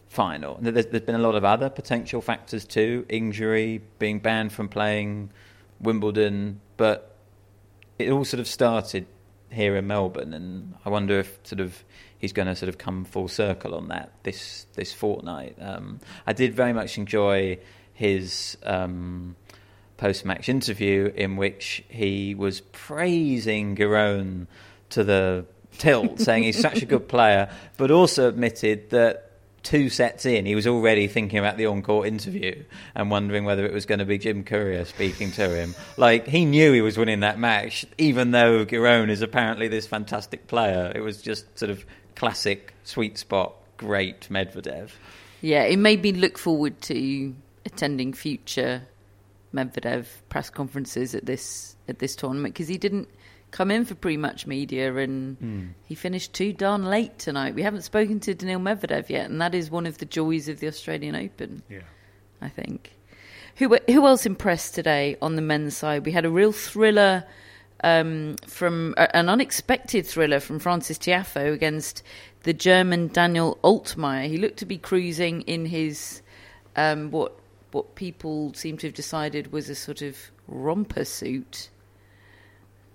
final. There's, there's been a lot of other potential factors too injury, being banned from playing Wimbledon, but it all sort of started here in Melbourne, and I wonder if sort of he's going to sort of come full circle on that this this fortnight. Um, I did very much enjoy his um, post match interview in which he was praising Giron to the tilt, saying he's such a good player, but also admitted that two sets in, he was already thinking about the on-court interview and wondering whether it was going to be Jim Courier speaking to him. Like he knew he was winning that match, even though Giron is apparently this fantastic player. It was just sort of classic sweet spot, great Medvedev. Yeah, it made me look forward to attending future Medvedev press conferences at this at this tournament because he didn't come in for pre-match media and Mm. he finished too darn late tonight. We haven't spoken to Daniil Medvedev yet, and that is one of the joys of the Australian Open. Yeah. I think. Who who else impressed today on the men's side? We had a real thriller um, from uh, an unexpected thriller from Frances Tiafoe against the German Daniel Altmaier. He looked to be cruising in his um, what what people seem to have decided was a sort of romper suit.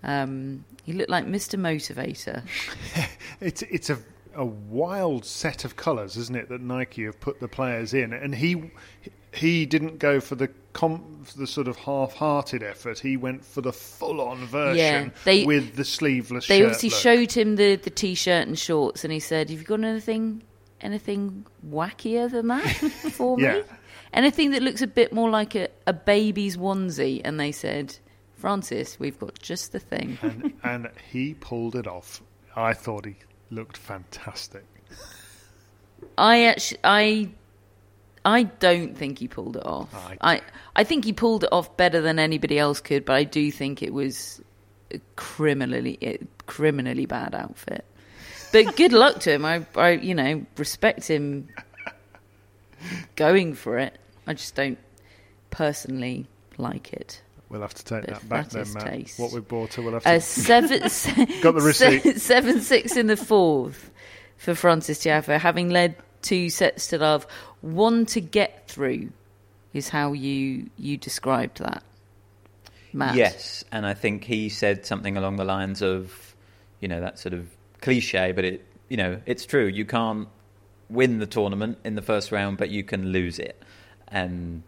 Um, he looked like Mr. Motivator. It's it's a a wild set of colours, isn't it? That Nike have put the players in, and he he didn't go for the com, for the sort of half-hearted effort. He went for the full-on version Yeah, they- with the sleeveless. They obviously look. showed him the, the t-shirt and shorts, and he said, "Have you got anything anything wackier than that for me? Anything that looks a bit more like a, a baby's onesie?" And they said, "Frances, we've got just the thing." and, and he pulled it off. I thought he looked fantastic. I actually, I, I don't think he pulled it off. I- I, I think he pulled it off better than anybody else could, but I do think it was a criminally, a criminally bad outfit. But good luck to him. I, I, you know, respect him going for it. I just don't personally like it. We'll have to take But that back that then, is Matt. taste. What we bought her, we'll have uh, to. A seven, Got the receipt. seven six in the fourth for Frances Tiafoe, having led two sets to love. One to get through is how you you described that. Matt. Yes, and I think he said something along the lines of, you know, that sort of cliche, but it, you know, it's true. You can't win the tournament in the first round, but you can lose it. And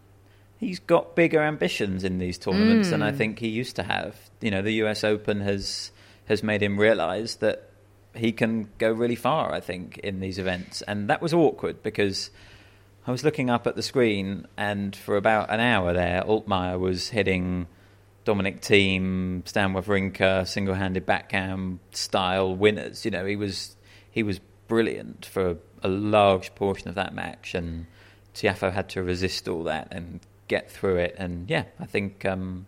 he's got bigger ambitions in these tournaments than I Mm. think he used to have. You know, the U.S. Open has has made him realise that he can go really far. I think in these events, and that was awkward because. I was looking up at the screen, and for about an hour there, Altmaier was hitting Dominic Thiem, Stan Wawrinka, single-handed backhand style winners. You know, he was he was brilliant for a large portion of that match, and Tiafoe had to resist all that and get through it. And yeah, I think um,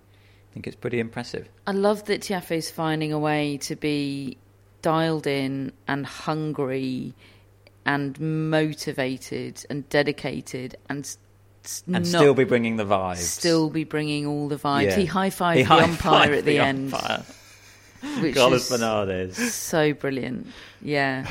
I think it's pretty impressive. I love that Tiafoe's finding a way to be dialed in and hungry and motivated and dedicated and And not still be bringing the vibes. still be bringing all the vibes. Yeah. He high fived He the umpire high-fived at the, the end, umpire. which Carlos Bernardes. so brilliant. Yeah,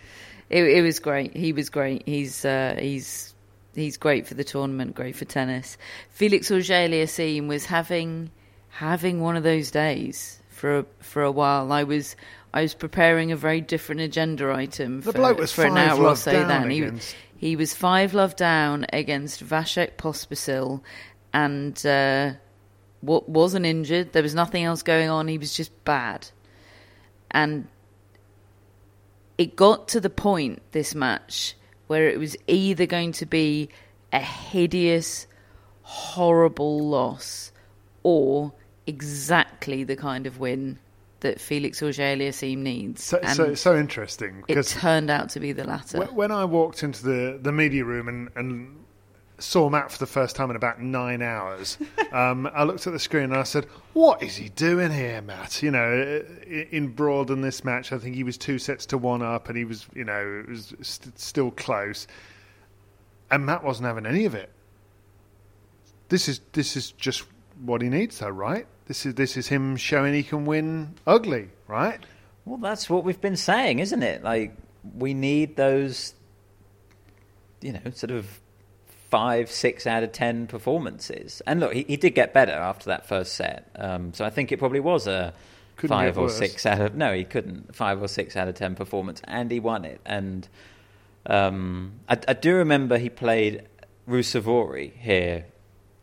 it, it was great. He was great. He's uh, he's he's great for the tournament. Great for tennis. Felix Auger-Aliassime was having having one of those days for a, for a while. I was. I was preparing a very different agenda item The for, bloke was for an hour or so then. He, he was five love down against Vasek Pospisil, and uh, what wasn't injured. There was nothing else going on. He was just bad, and it got to the point this match where it was either going to be a hideous, horrible loss, or exactly the kind of win that Felix Auger-Aliassime needs. So, so, so interesting Because it turned out to be the latter. When- When I walked into the, the media room and, and saw Matt for the first time in about nine hours, um, I looked at the screen and I said, "What is he doing here, Matt?" You know, in broad than this match, I think he was two sets to one up, and he was, you know, it was st- still close. and Matt wasn't having any of it. This is this is just what he needs, though, right? This is this is him showing he can win ugly, right? Well, that's what we've been saying, isn't it? Like we need those, you know, sort of five, six out of ten performances. And look, he, he did get better after that first set. Um, so I think it probably was a Couldn't five or worse. six out of no, he couldn't five or six out of ten performance, and he won it. And um, I, I do remember he played Ruusuvuori here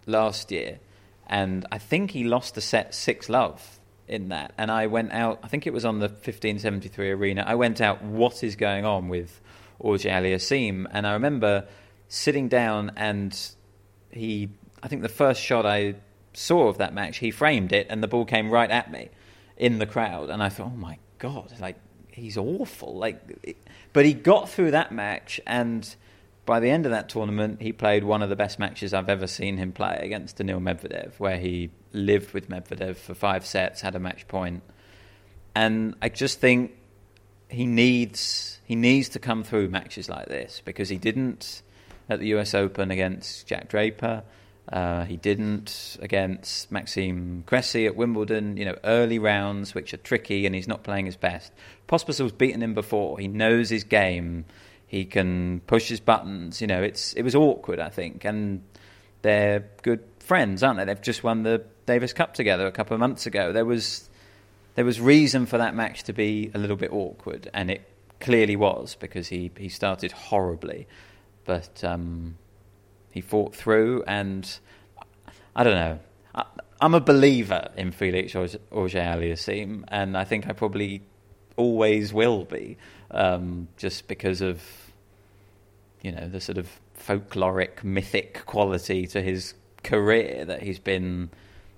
last year, and I think he lost the set six love in that. And I went out. I think it was on the fifteen seventy three arena. I went out. What is going on with Auger Aliassime? And I remember sitting down and he. I think the first shot I saw of that match, he framed it, and the ball came right at me in the crowd, and I thought, oh my god, like he's awful. Like, but he got through that match, and by the end of that tournament, he played one of the best matches I've ever seen him play against Daniil Medvedev, where he lived with Medvedev for five sets, had a match point, and I just think he needs he needs to come through matches like this because he didn't at the U.S. Open against Jack Draper. Uh, he didn't against Maxime Cressy at Wimbledon. You know, early rounds which are tricky, and he's not playing his best. Pospisil's beaten him before. He knows his game. He can push his buttons. You know, it's it was awkward, I think, and they're good friends, aren't they? They've just won the Davis Cup together a couple of months ago. There was there was reason for that match to be a little bit awkward, and it clearly was because he, he started horribly, but um, he fought through, and I don't know. I, I'm a believer in Felix Auger and I think I probably always will be, um, just because of you know the sort of folkloric, mythic quality to his career that he's been.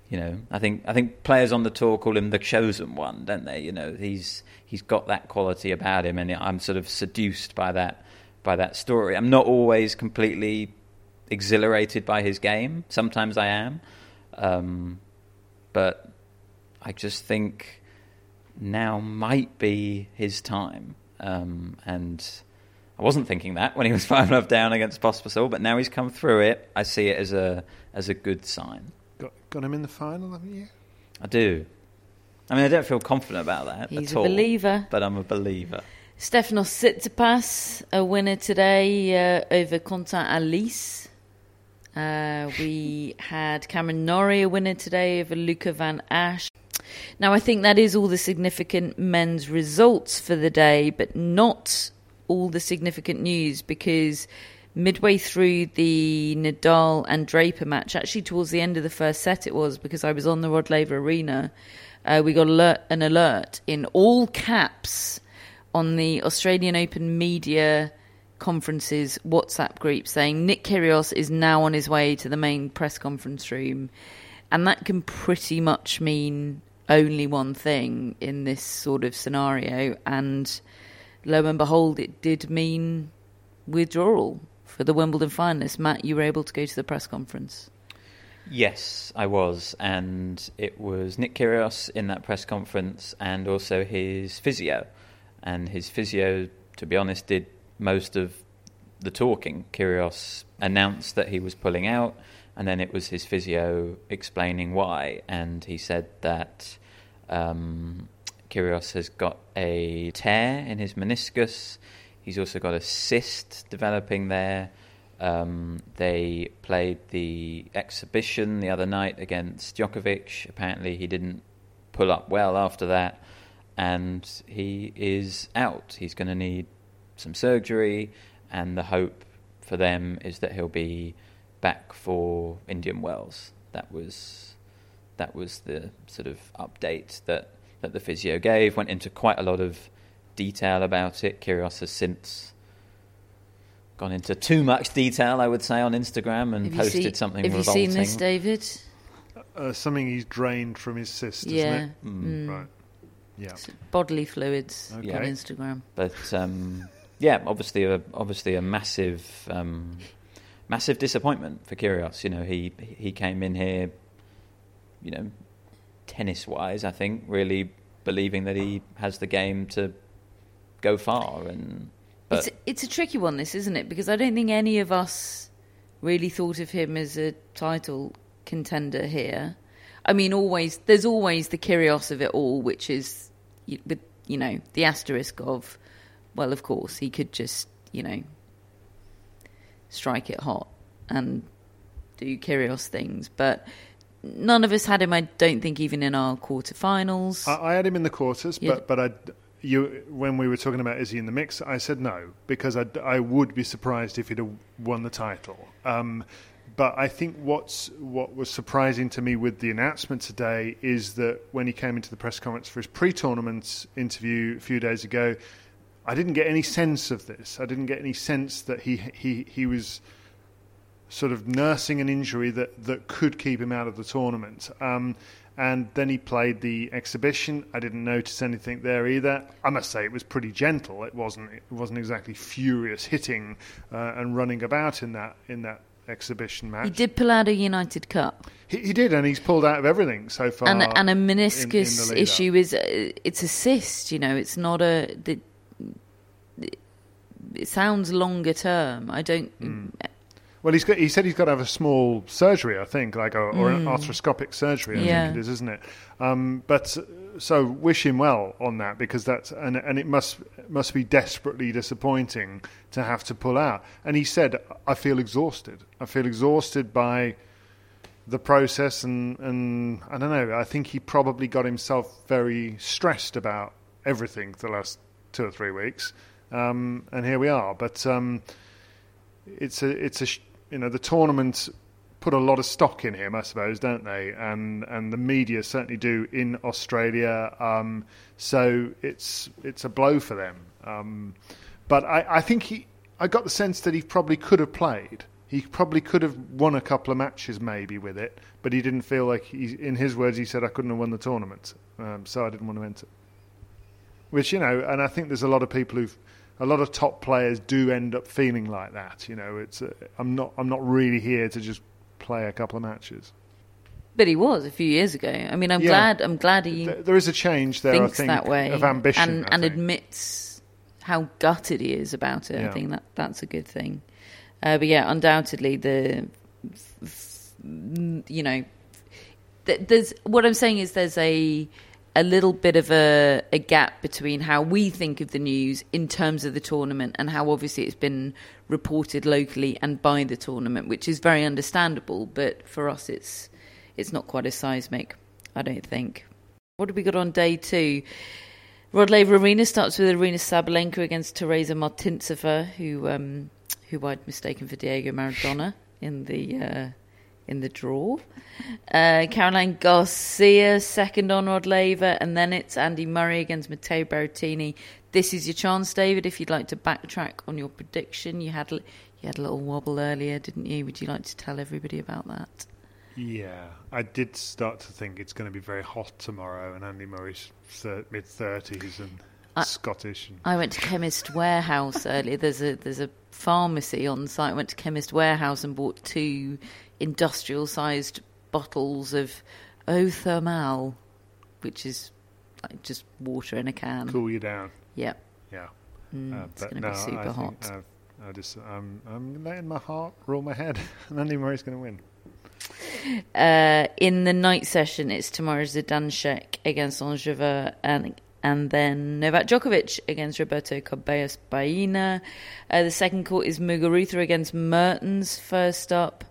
You know, I think I think players on the tour call him the chosen one, don't they? You know, he's he's got that quality about him, and I'm sort of seduced by that by that story. I'm not always completely exhilarated by his game. Sometimes I am, um, but I just think now might be his time. Um, and I wasn't thinking that when he was five love down against Pospisil, but now he's come through it. I see it as a as a good sign. Got, got him in the final, haven't you? I do. I mean, I don't feel confident about that He's at a believer. but I'm a believer. Stefanos Tsitsipas, a winner today uh, over Quentin Halys. Uh, we had Cameron Norrie, a winner today over Luca Van Assche. Now, I think that is all the significant men's results for the day, but not all the significant news because midway through the Nadal and Draper match, actually towards the end of the first set, it was because I was on the Rod Laver Arena. Uh, we got alert, an alert in all caps on the Australian Open media conferences WhatsApp group saying Nick Kyrgios is now on his way to the main press conference room, and that can pretty much mean only one thing in this sort of scenario. And lo and behold, it did mean withdrawal for the Wimbledon finalists. Matt, you were able to go to the press conference. Yes, I was, and it was Nick Kyrgios in that press conference, and also his physio, and his physio, to be honest, did most of the talking. Kyrgios announced that he was pulling out, and then it was his physio explaining why, and he said that um, Kyrgios has got a tear in his meniscus. He's also got a cyst developing there. Um, they played the exhibition the other night against Djokovic. Apparently, he didn't pull up well after that, and he is out. He's going to need some surgery, and the hope for them is that he'll be back for Indian Wells. That was that was the sort of update that, that the physio gave. Went into quite a lot of detail about it. Kyrgios has since gone into too much detail, I would say, on Instagram and Have you posted seen- something Have revolting. you seen this, David? Uh, something he's drained from his cyst, isn't Yeah. it? Mm. Right. Yeah. Bodily fluids Okay. on Instagram. But um, yeah, obviously a obviously a massive um, massive disappointment for Kyrgios. You know, he he came in here, you know, tennis wise, I think, really believing that he has the game to go far, and But It's it's a tricky one, this isn't it? Because I don't think any of us really thought of him as a title contender here. I mean, always there's always the Kyrgios of it all, which is y- with you know the asterisk of, well, of course he could just you know strike it hot and do Kyrgios things, but none of us had him. I don't think even in our quarterfinals. I, I had him in the quarters, but but I you when we were talking about is he in the mix, I said no because I I would be surprised if he'd have won the title. Um, but I think what's what was surprising to me with the announcement today is that when he came into the press conference for his pre-tournament interview a few days ago, I didn't get any sense of this. I didn't get any sense that he he he was sort of nursing an injury that, that could keep him out of the tournament. Um, and then he played the exhibition. I didn't notice anything there either. I must say it was pretty gentle. It wasn't it wasn't exactly furious hitting uh, and running about in that in that exhibition match. he did pull out a United Cup. He, he did, and he's pulled out of everything so far. and and a in- in meniscus issue is uh, it's a cyst. You know, it's not a. The, it sounds longer term. I don't. Hmm. Well, he's got, he said he's got to have a small surgery, I think, like a, or an Mm. arthroscopic surgery. I Yeah. think it is, isn't it? Um, but uh, so wish him well on that because that's and and it must must be desperately disappointing to have to pull out. And he said, "I feel exhausted. I feel exhausted by." the process and, and I don't know. I think he probably got himself very stressed about everything the last two or three weeks, um, and here we are. But um, it's a it's a you know the tournament put a lot of stock in him, I suppose, don't they? And and the media certainly do in Australia. Um, so it's it's a blow for them. Um, but I, I think he I got the sense that he probably could have played. He probably could have won a couple of matches maybe with it, but he didn't feel like he. In his words, he said, "I couldn't have won the tournament, um, so I didn't want to enter." Which you know, and I think there's a lot of people who've, a lot of top players do end up feeling like that. You know, it's uh, I'm not I'm not really here to just play a couple of matches. But he was a few years ago. I mean, I'm Yeah. glad. I'm glad he There, there is a change there. thinks I think that way of ambition and, and admits how gutted he is about it. Yeah. I think that that's a good thing. Uh, but yeah, undoubtedly the, you know, th- there's what I'm saying is there's a a little bit of a, a gap between how we think of the news in terms of the tournament and how obviously it's been reported locally and by the tournament, which is very understandable. But for us, it's it's not quite as seismic, I don't think. What have we got on day two? Rod Laver Arena starts with Aryna Sabalenka against Tereza Martincova, who um, who I'd mistaken for Diego Maradona in the uh, in the draw. Uh, Caroline Garcia second on Rod Laver, and then it's Andy Murray against Matteo Berrettini. This is your chance, David. If you'd like to backtrack on your prediction, you had you had a little wobble earlier, didn't you? Would you like to tell everybody about that? Yeah, I did start to think it's going to be very hot tomorrow, and Andy Murray's thir- mid thirties and I- Scottish. And I went to Chemist Warehouse earlier. There's a there's a pharmacy on site. I went to Chemist Warehouse and bought two industrial sized bottles of eau thermal, which is like just water in a can. cool you down. Yep. Yeah, Mm, Uh, it's going to no, be super I hot. I just I'm I'm letting my heart rule my head, and Andy Murray's going to win. Uh, in the night session, it's tomorrow Zidansek against Angeva and and then Novak Djokovic against Roberto Carballes Baena. Uh, the second court is Muguruza against Mertens first up.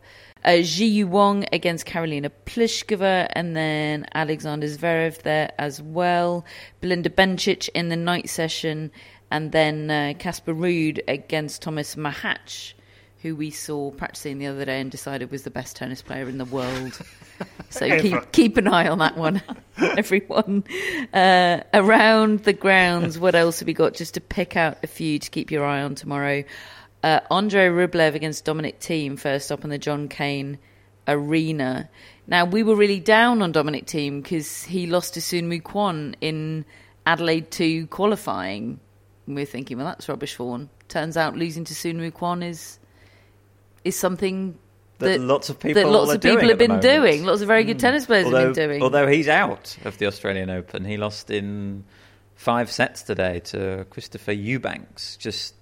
Uh, Ji Wong against Karolina Pliskova, and then Alexander Zverev there as well. Belinda Bencic in the night session, and then uh, Casper Ruud against Tomas Machac, who we saw practicing the other day and decided was the best tennis player in the world. So keep keep an eye on that one, everyone. Uh, around the grounds, what else have we got? Just to pick out a few to keep your eye on tomorrow. Uh, Andre Rublev against Dominic Thiem first up on the John Cain Arena. Now we were really down on Dominic Thiem because he lost to Sun Mu in Adelaide 2 qualifying. We're thinking, well, that's rubbish for one. Turns out losing to Sun Mu is is something That that, lots of people that lots of people have been doing. Lots of very good mm. tennis players although, have been doing. Although he's out of the Australian Open, he lost in five sets today to Christopher Eubanks. Just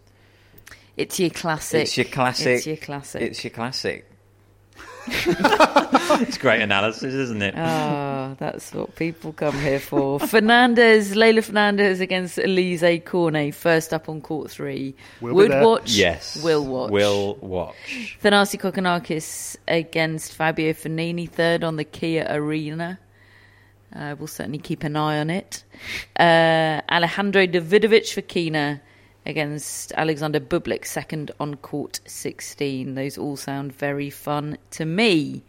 It's your classic. It's your classic. It's your classic. It's your classic. it's great analysis, isn't it? Ah, that's what people come here for. Fernandez, Leylah Fernandez against Alizé Cornet, first up on court three. We'll Would watch. yes. Will watch. Will watch. Thanasi Kokkinakis against Fabio Fognini, third on the Kia Arena. Uh, we'll certainly keep an eye on it. Uh, Alejandro Davidovich Fokina against Alexander Bublik, second on court 16. Those all sound very fun to me.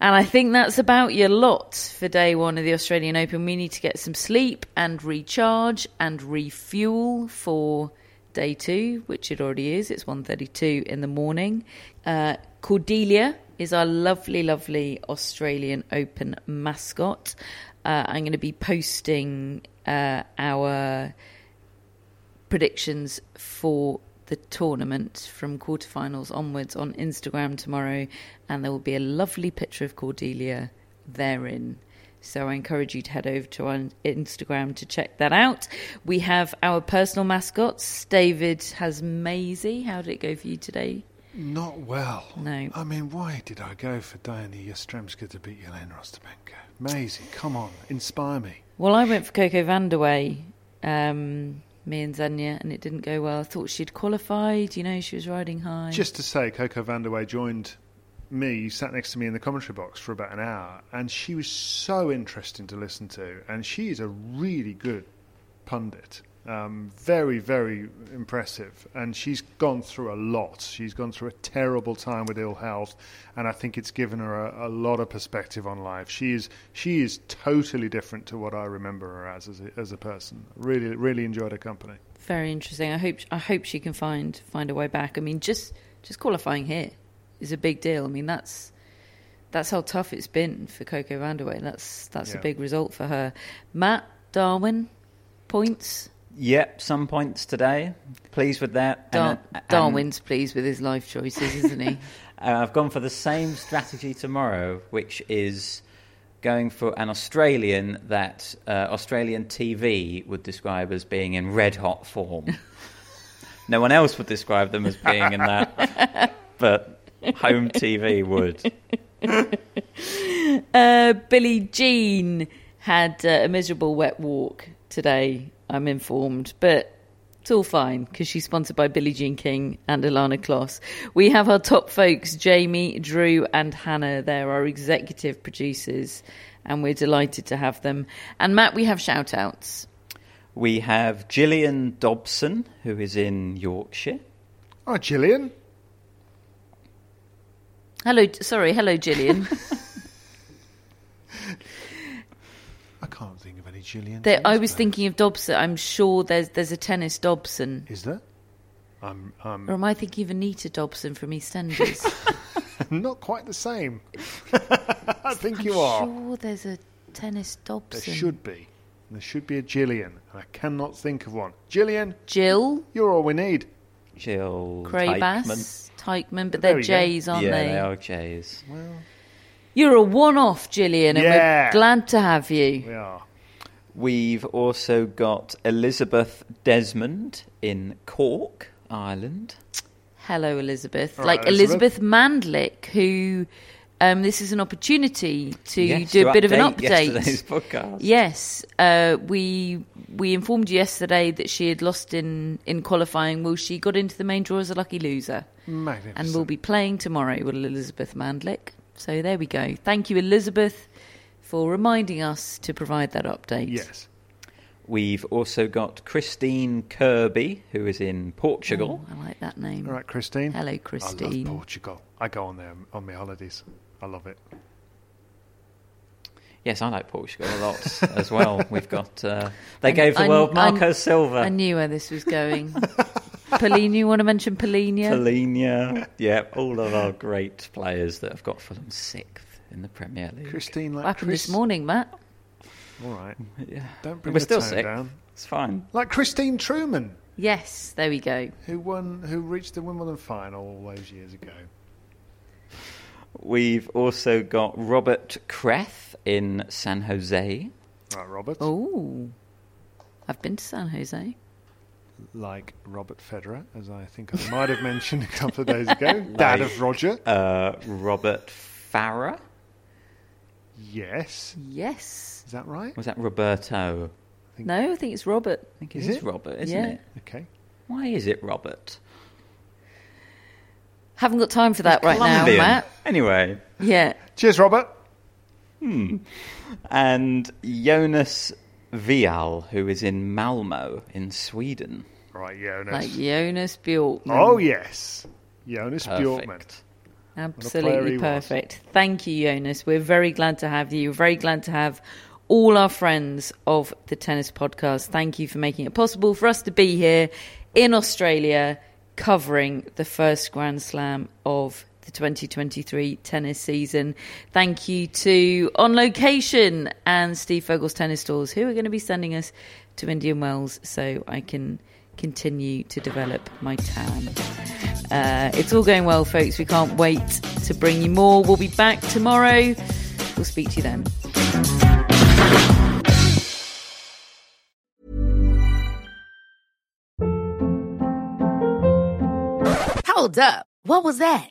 And I think that's about your lot for day one of the Australian Open. We need to get some sleep and recharge and refuel for day two, which it already is. It's 1.32 in the morning. Uh, Cordelia is our lovely, lovely Australian Open mascot. Uh, I'm going to be posting uh, our predictions for the tournament from quarterfinals onwards on Instagram tomorrow, and there will be a lovely picture of Cordelia therein. So I encourage you to head over to our Instagram to check that out. We have our personal mascots. David has Maisie. How did it go for you today? Not well. No. I mean, why did I go for Diana Yastremska to beat Jelena Ostapenko? Maisie, come on, inspire me. Well, I went for Coco Vandeweghe, um, me and Zanya, and it didn't go well. I thought she'd qualified. You know, she was riding high. Just to say, Coco Vandeweghe joined me, sat next to me in the commentary box for about an hour, and she was so interesting to listen to. And she is a really good pundit. Um, very, very impressive. And she's gone through a lot. She's gone through a terrible time with ill health, and I think it's given her a, a lot of perspective on life. She is she is totally different to what I remember her as as a, as a person. Really, really enjoyed her company. Very interesting. I hope I hope she can find find a way back. I mean, just just qualifying here is a big deal. I mean, that's that's how tough it's been for Coco Vandeweghe. That's that's Yeah. a big result for her. Matt Darwin points. Yep, some points today. Pleased with that. Dar- And, uh, and, Darwin's pleased with his life choices, isn't he? uh, I've gone for the same strategy tomorrow, which is going for an Australian that uh, Australian TV would describe as being in red hot form. no one else would describe them as being in that, but home TV would. Uh, Billie Jean had uh, a miserable wet walk today, I'm informed, but it's all fine because she's sponsored by Billie Jean King and Ilana Kloss. We have our top folks, Jamie, Drew, and Hannah. They're our executive producers, and we're delighted to have them. And Matt, we have shout outs. We have Gillian Dobson, who is in Yorkshire. Oh, Gillian. Hello, sorry, hello, Gillian. I can't think of any Gillian. there, I was thinking of Dobson. I'm sure there's there's a tennis Dobson. Is there? I'm, I'm Or am I thinking of Anita Dobson from EastEnders? not quite the same. I think I'm you are. sure there's a tennis Dobson. There should be. There should be a Gillian, and I cannot think of one. Gillian, Jill, you're all we need. Jill Craybas, Teichmann, but they're we go. J's, aren't yeah, they? they are Jays. You're a one-off, Gillian, and Yeah. we're glad to have you. We are. We've also got Elizabeth Desmond in Cork, Ireland. Hello, Elizabeth. All like right, Elizabeth. Elizabeth. Mandlik, who um, this is an opportunity to Yes, do to a bit of an update update. podcast. Yes, uh, we we informed you yesterday that she had lost in in qualifying. Well, she got into the main draw as a lucky loser. Magnificent. and we'll be playing tomorrow with Elizabeth Mandlik. So there we go. Thank you, Elizabeth, for reminding us to provide that update. Yes. We've also got Christine Kirby, who is in Portugal. Oh, I like that name. All right, Christine. Hello, I Christine. love Portugal. I go on there on my holidays. I love it. Yes, I like Portugal a lot as well. We've got. Uh, they I- gave the I- world I- Marco Silva. I knew where this was going. Palhinha, you want to mention Palhinha? Palhinha. yeah, all of our great players that have got Fulham sixth in the Premier League. Christine, like what happened Chris. this morning, Matt? All right. Yeah. Don't bring We're the still tone sixth. down. It's fine. Like Christine Truman, Yes, there we go. who won, who reached the Wimbledon final all those years ago. We've also got Robert Kreth in San Jose. Right, Robert. Oh, I've been to San Jose. like Robert Federer, as I think I might have mentioned a couple of days ago, dad of Roger. Uh, Robert Farah? Yes, Yes. is that right? Was that Roberto? No, I think it's Robert. I think it Is is, it? Robert, isn't Yeah. it? Okay. Why is it Robert? Haven't got time for that right now, Matt. Anyway, Yeah. Cheers, Robert. Hmm. And Jonas Vial, who is in Malmo in Sweden. Right, Jonas. Like Jonas Bjorkman. oh yes, Jonas Bjorkman. Perfect. player Absolutely perfect. Thank you, Jonas. We're very glad to have you. We're very glad to have all our friends of the Tennis Podcast. Thank you for making it possible for us to be here in Australia covering the first Grand Slam of the 2023 tennis season. Thank you to On Location and Steve Fogel's Tennis Stores, who are going to be sending us to Indian Wells so I can continue to develop my tan. Uh, it's all going well, folks. We can't wait to bring you more. We'll be back tomorrow. We'll speak to you then. Hold up. What was that?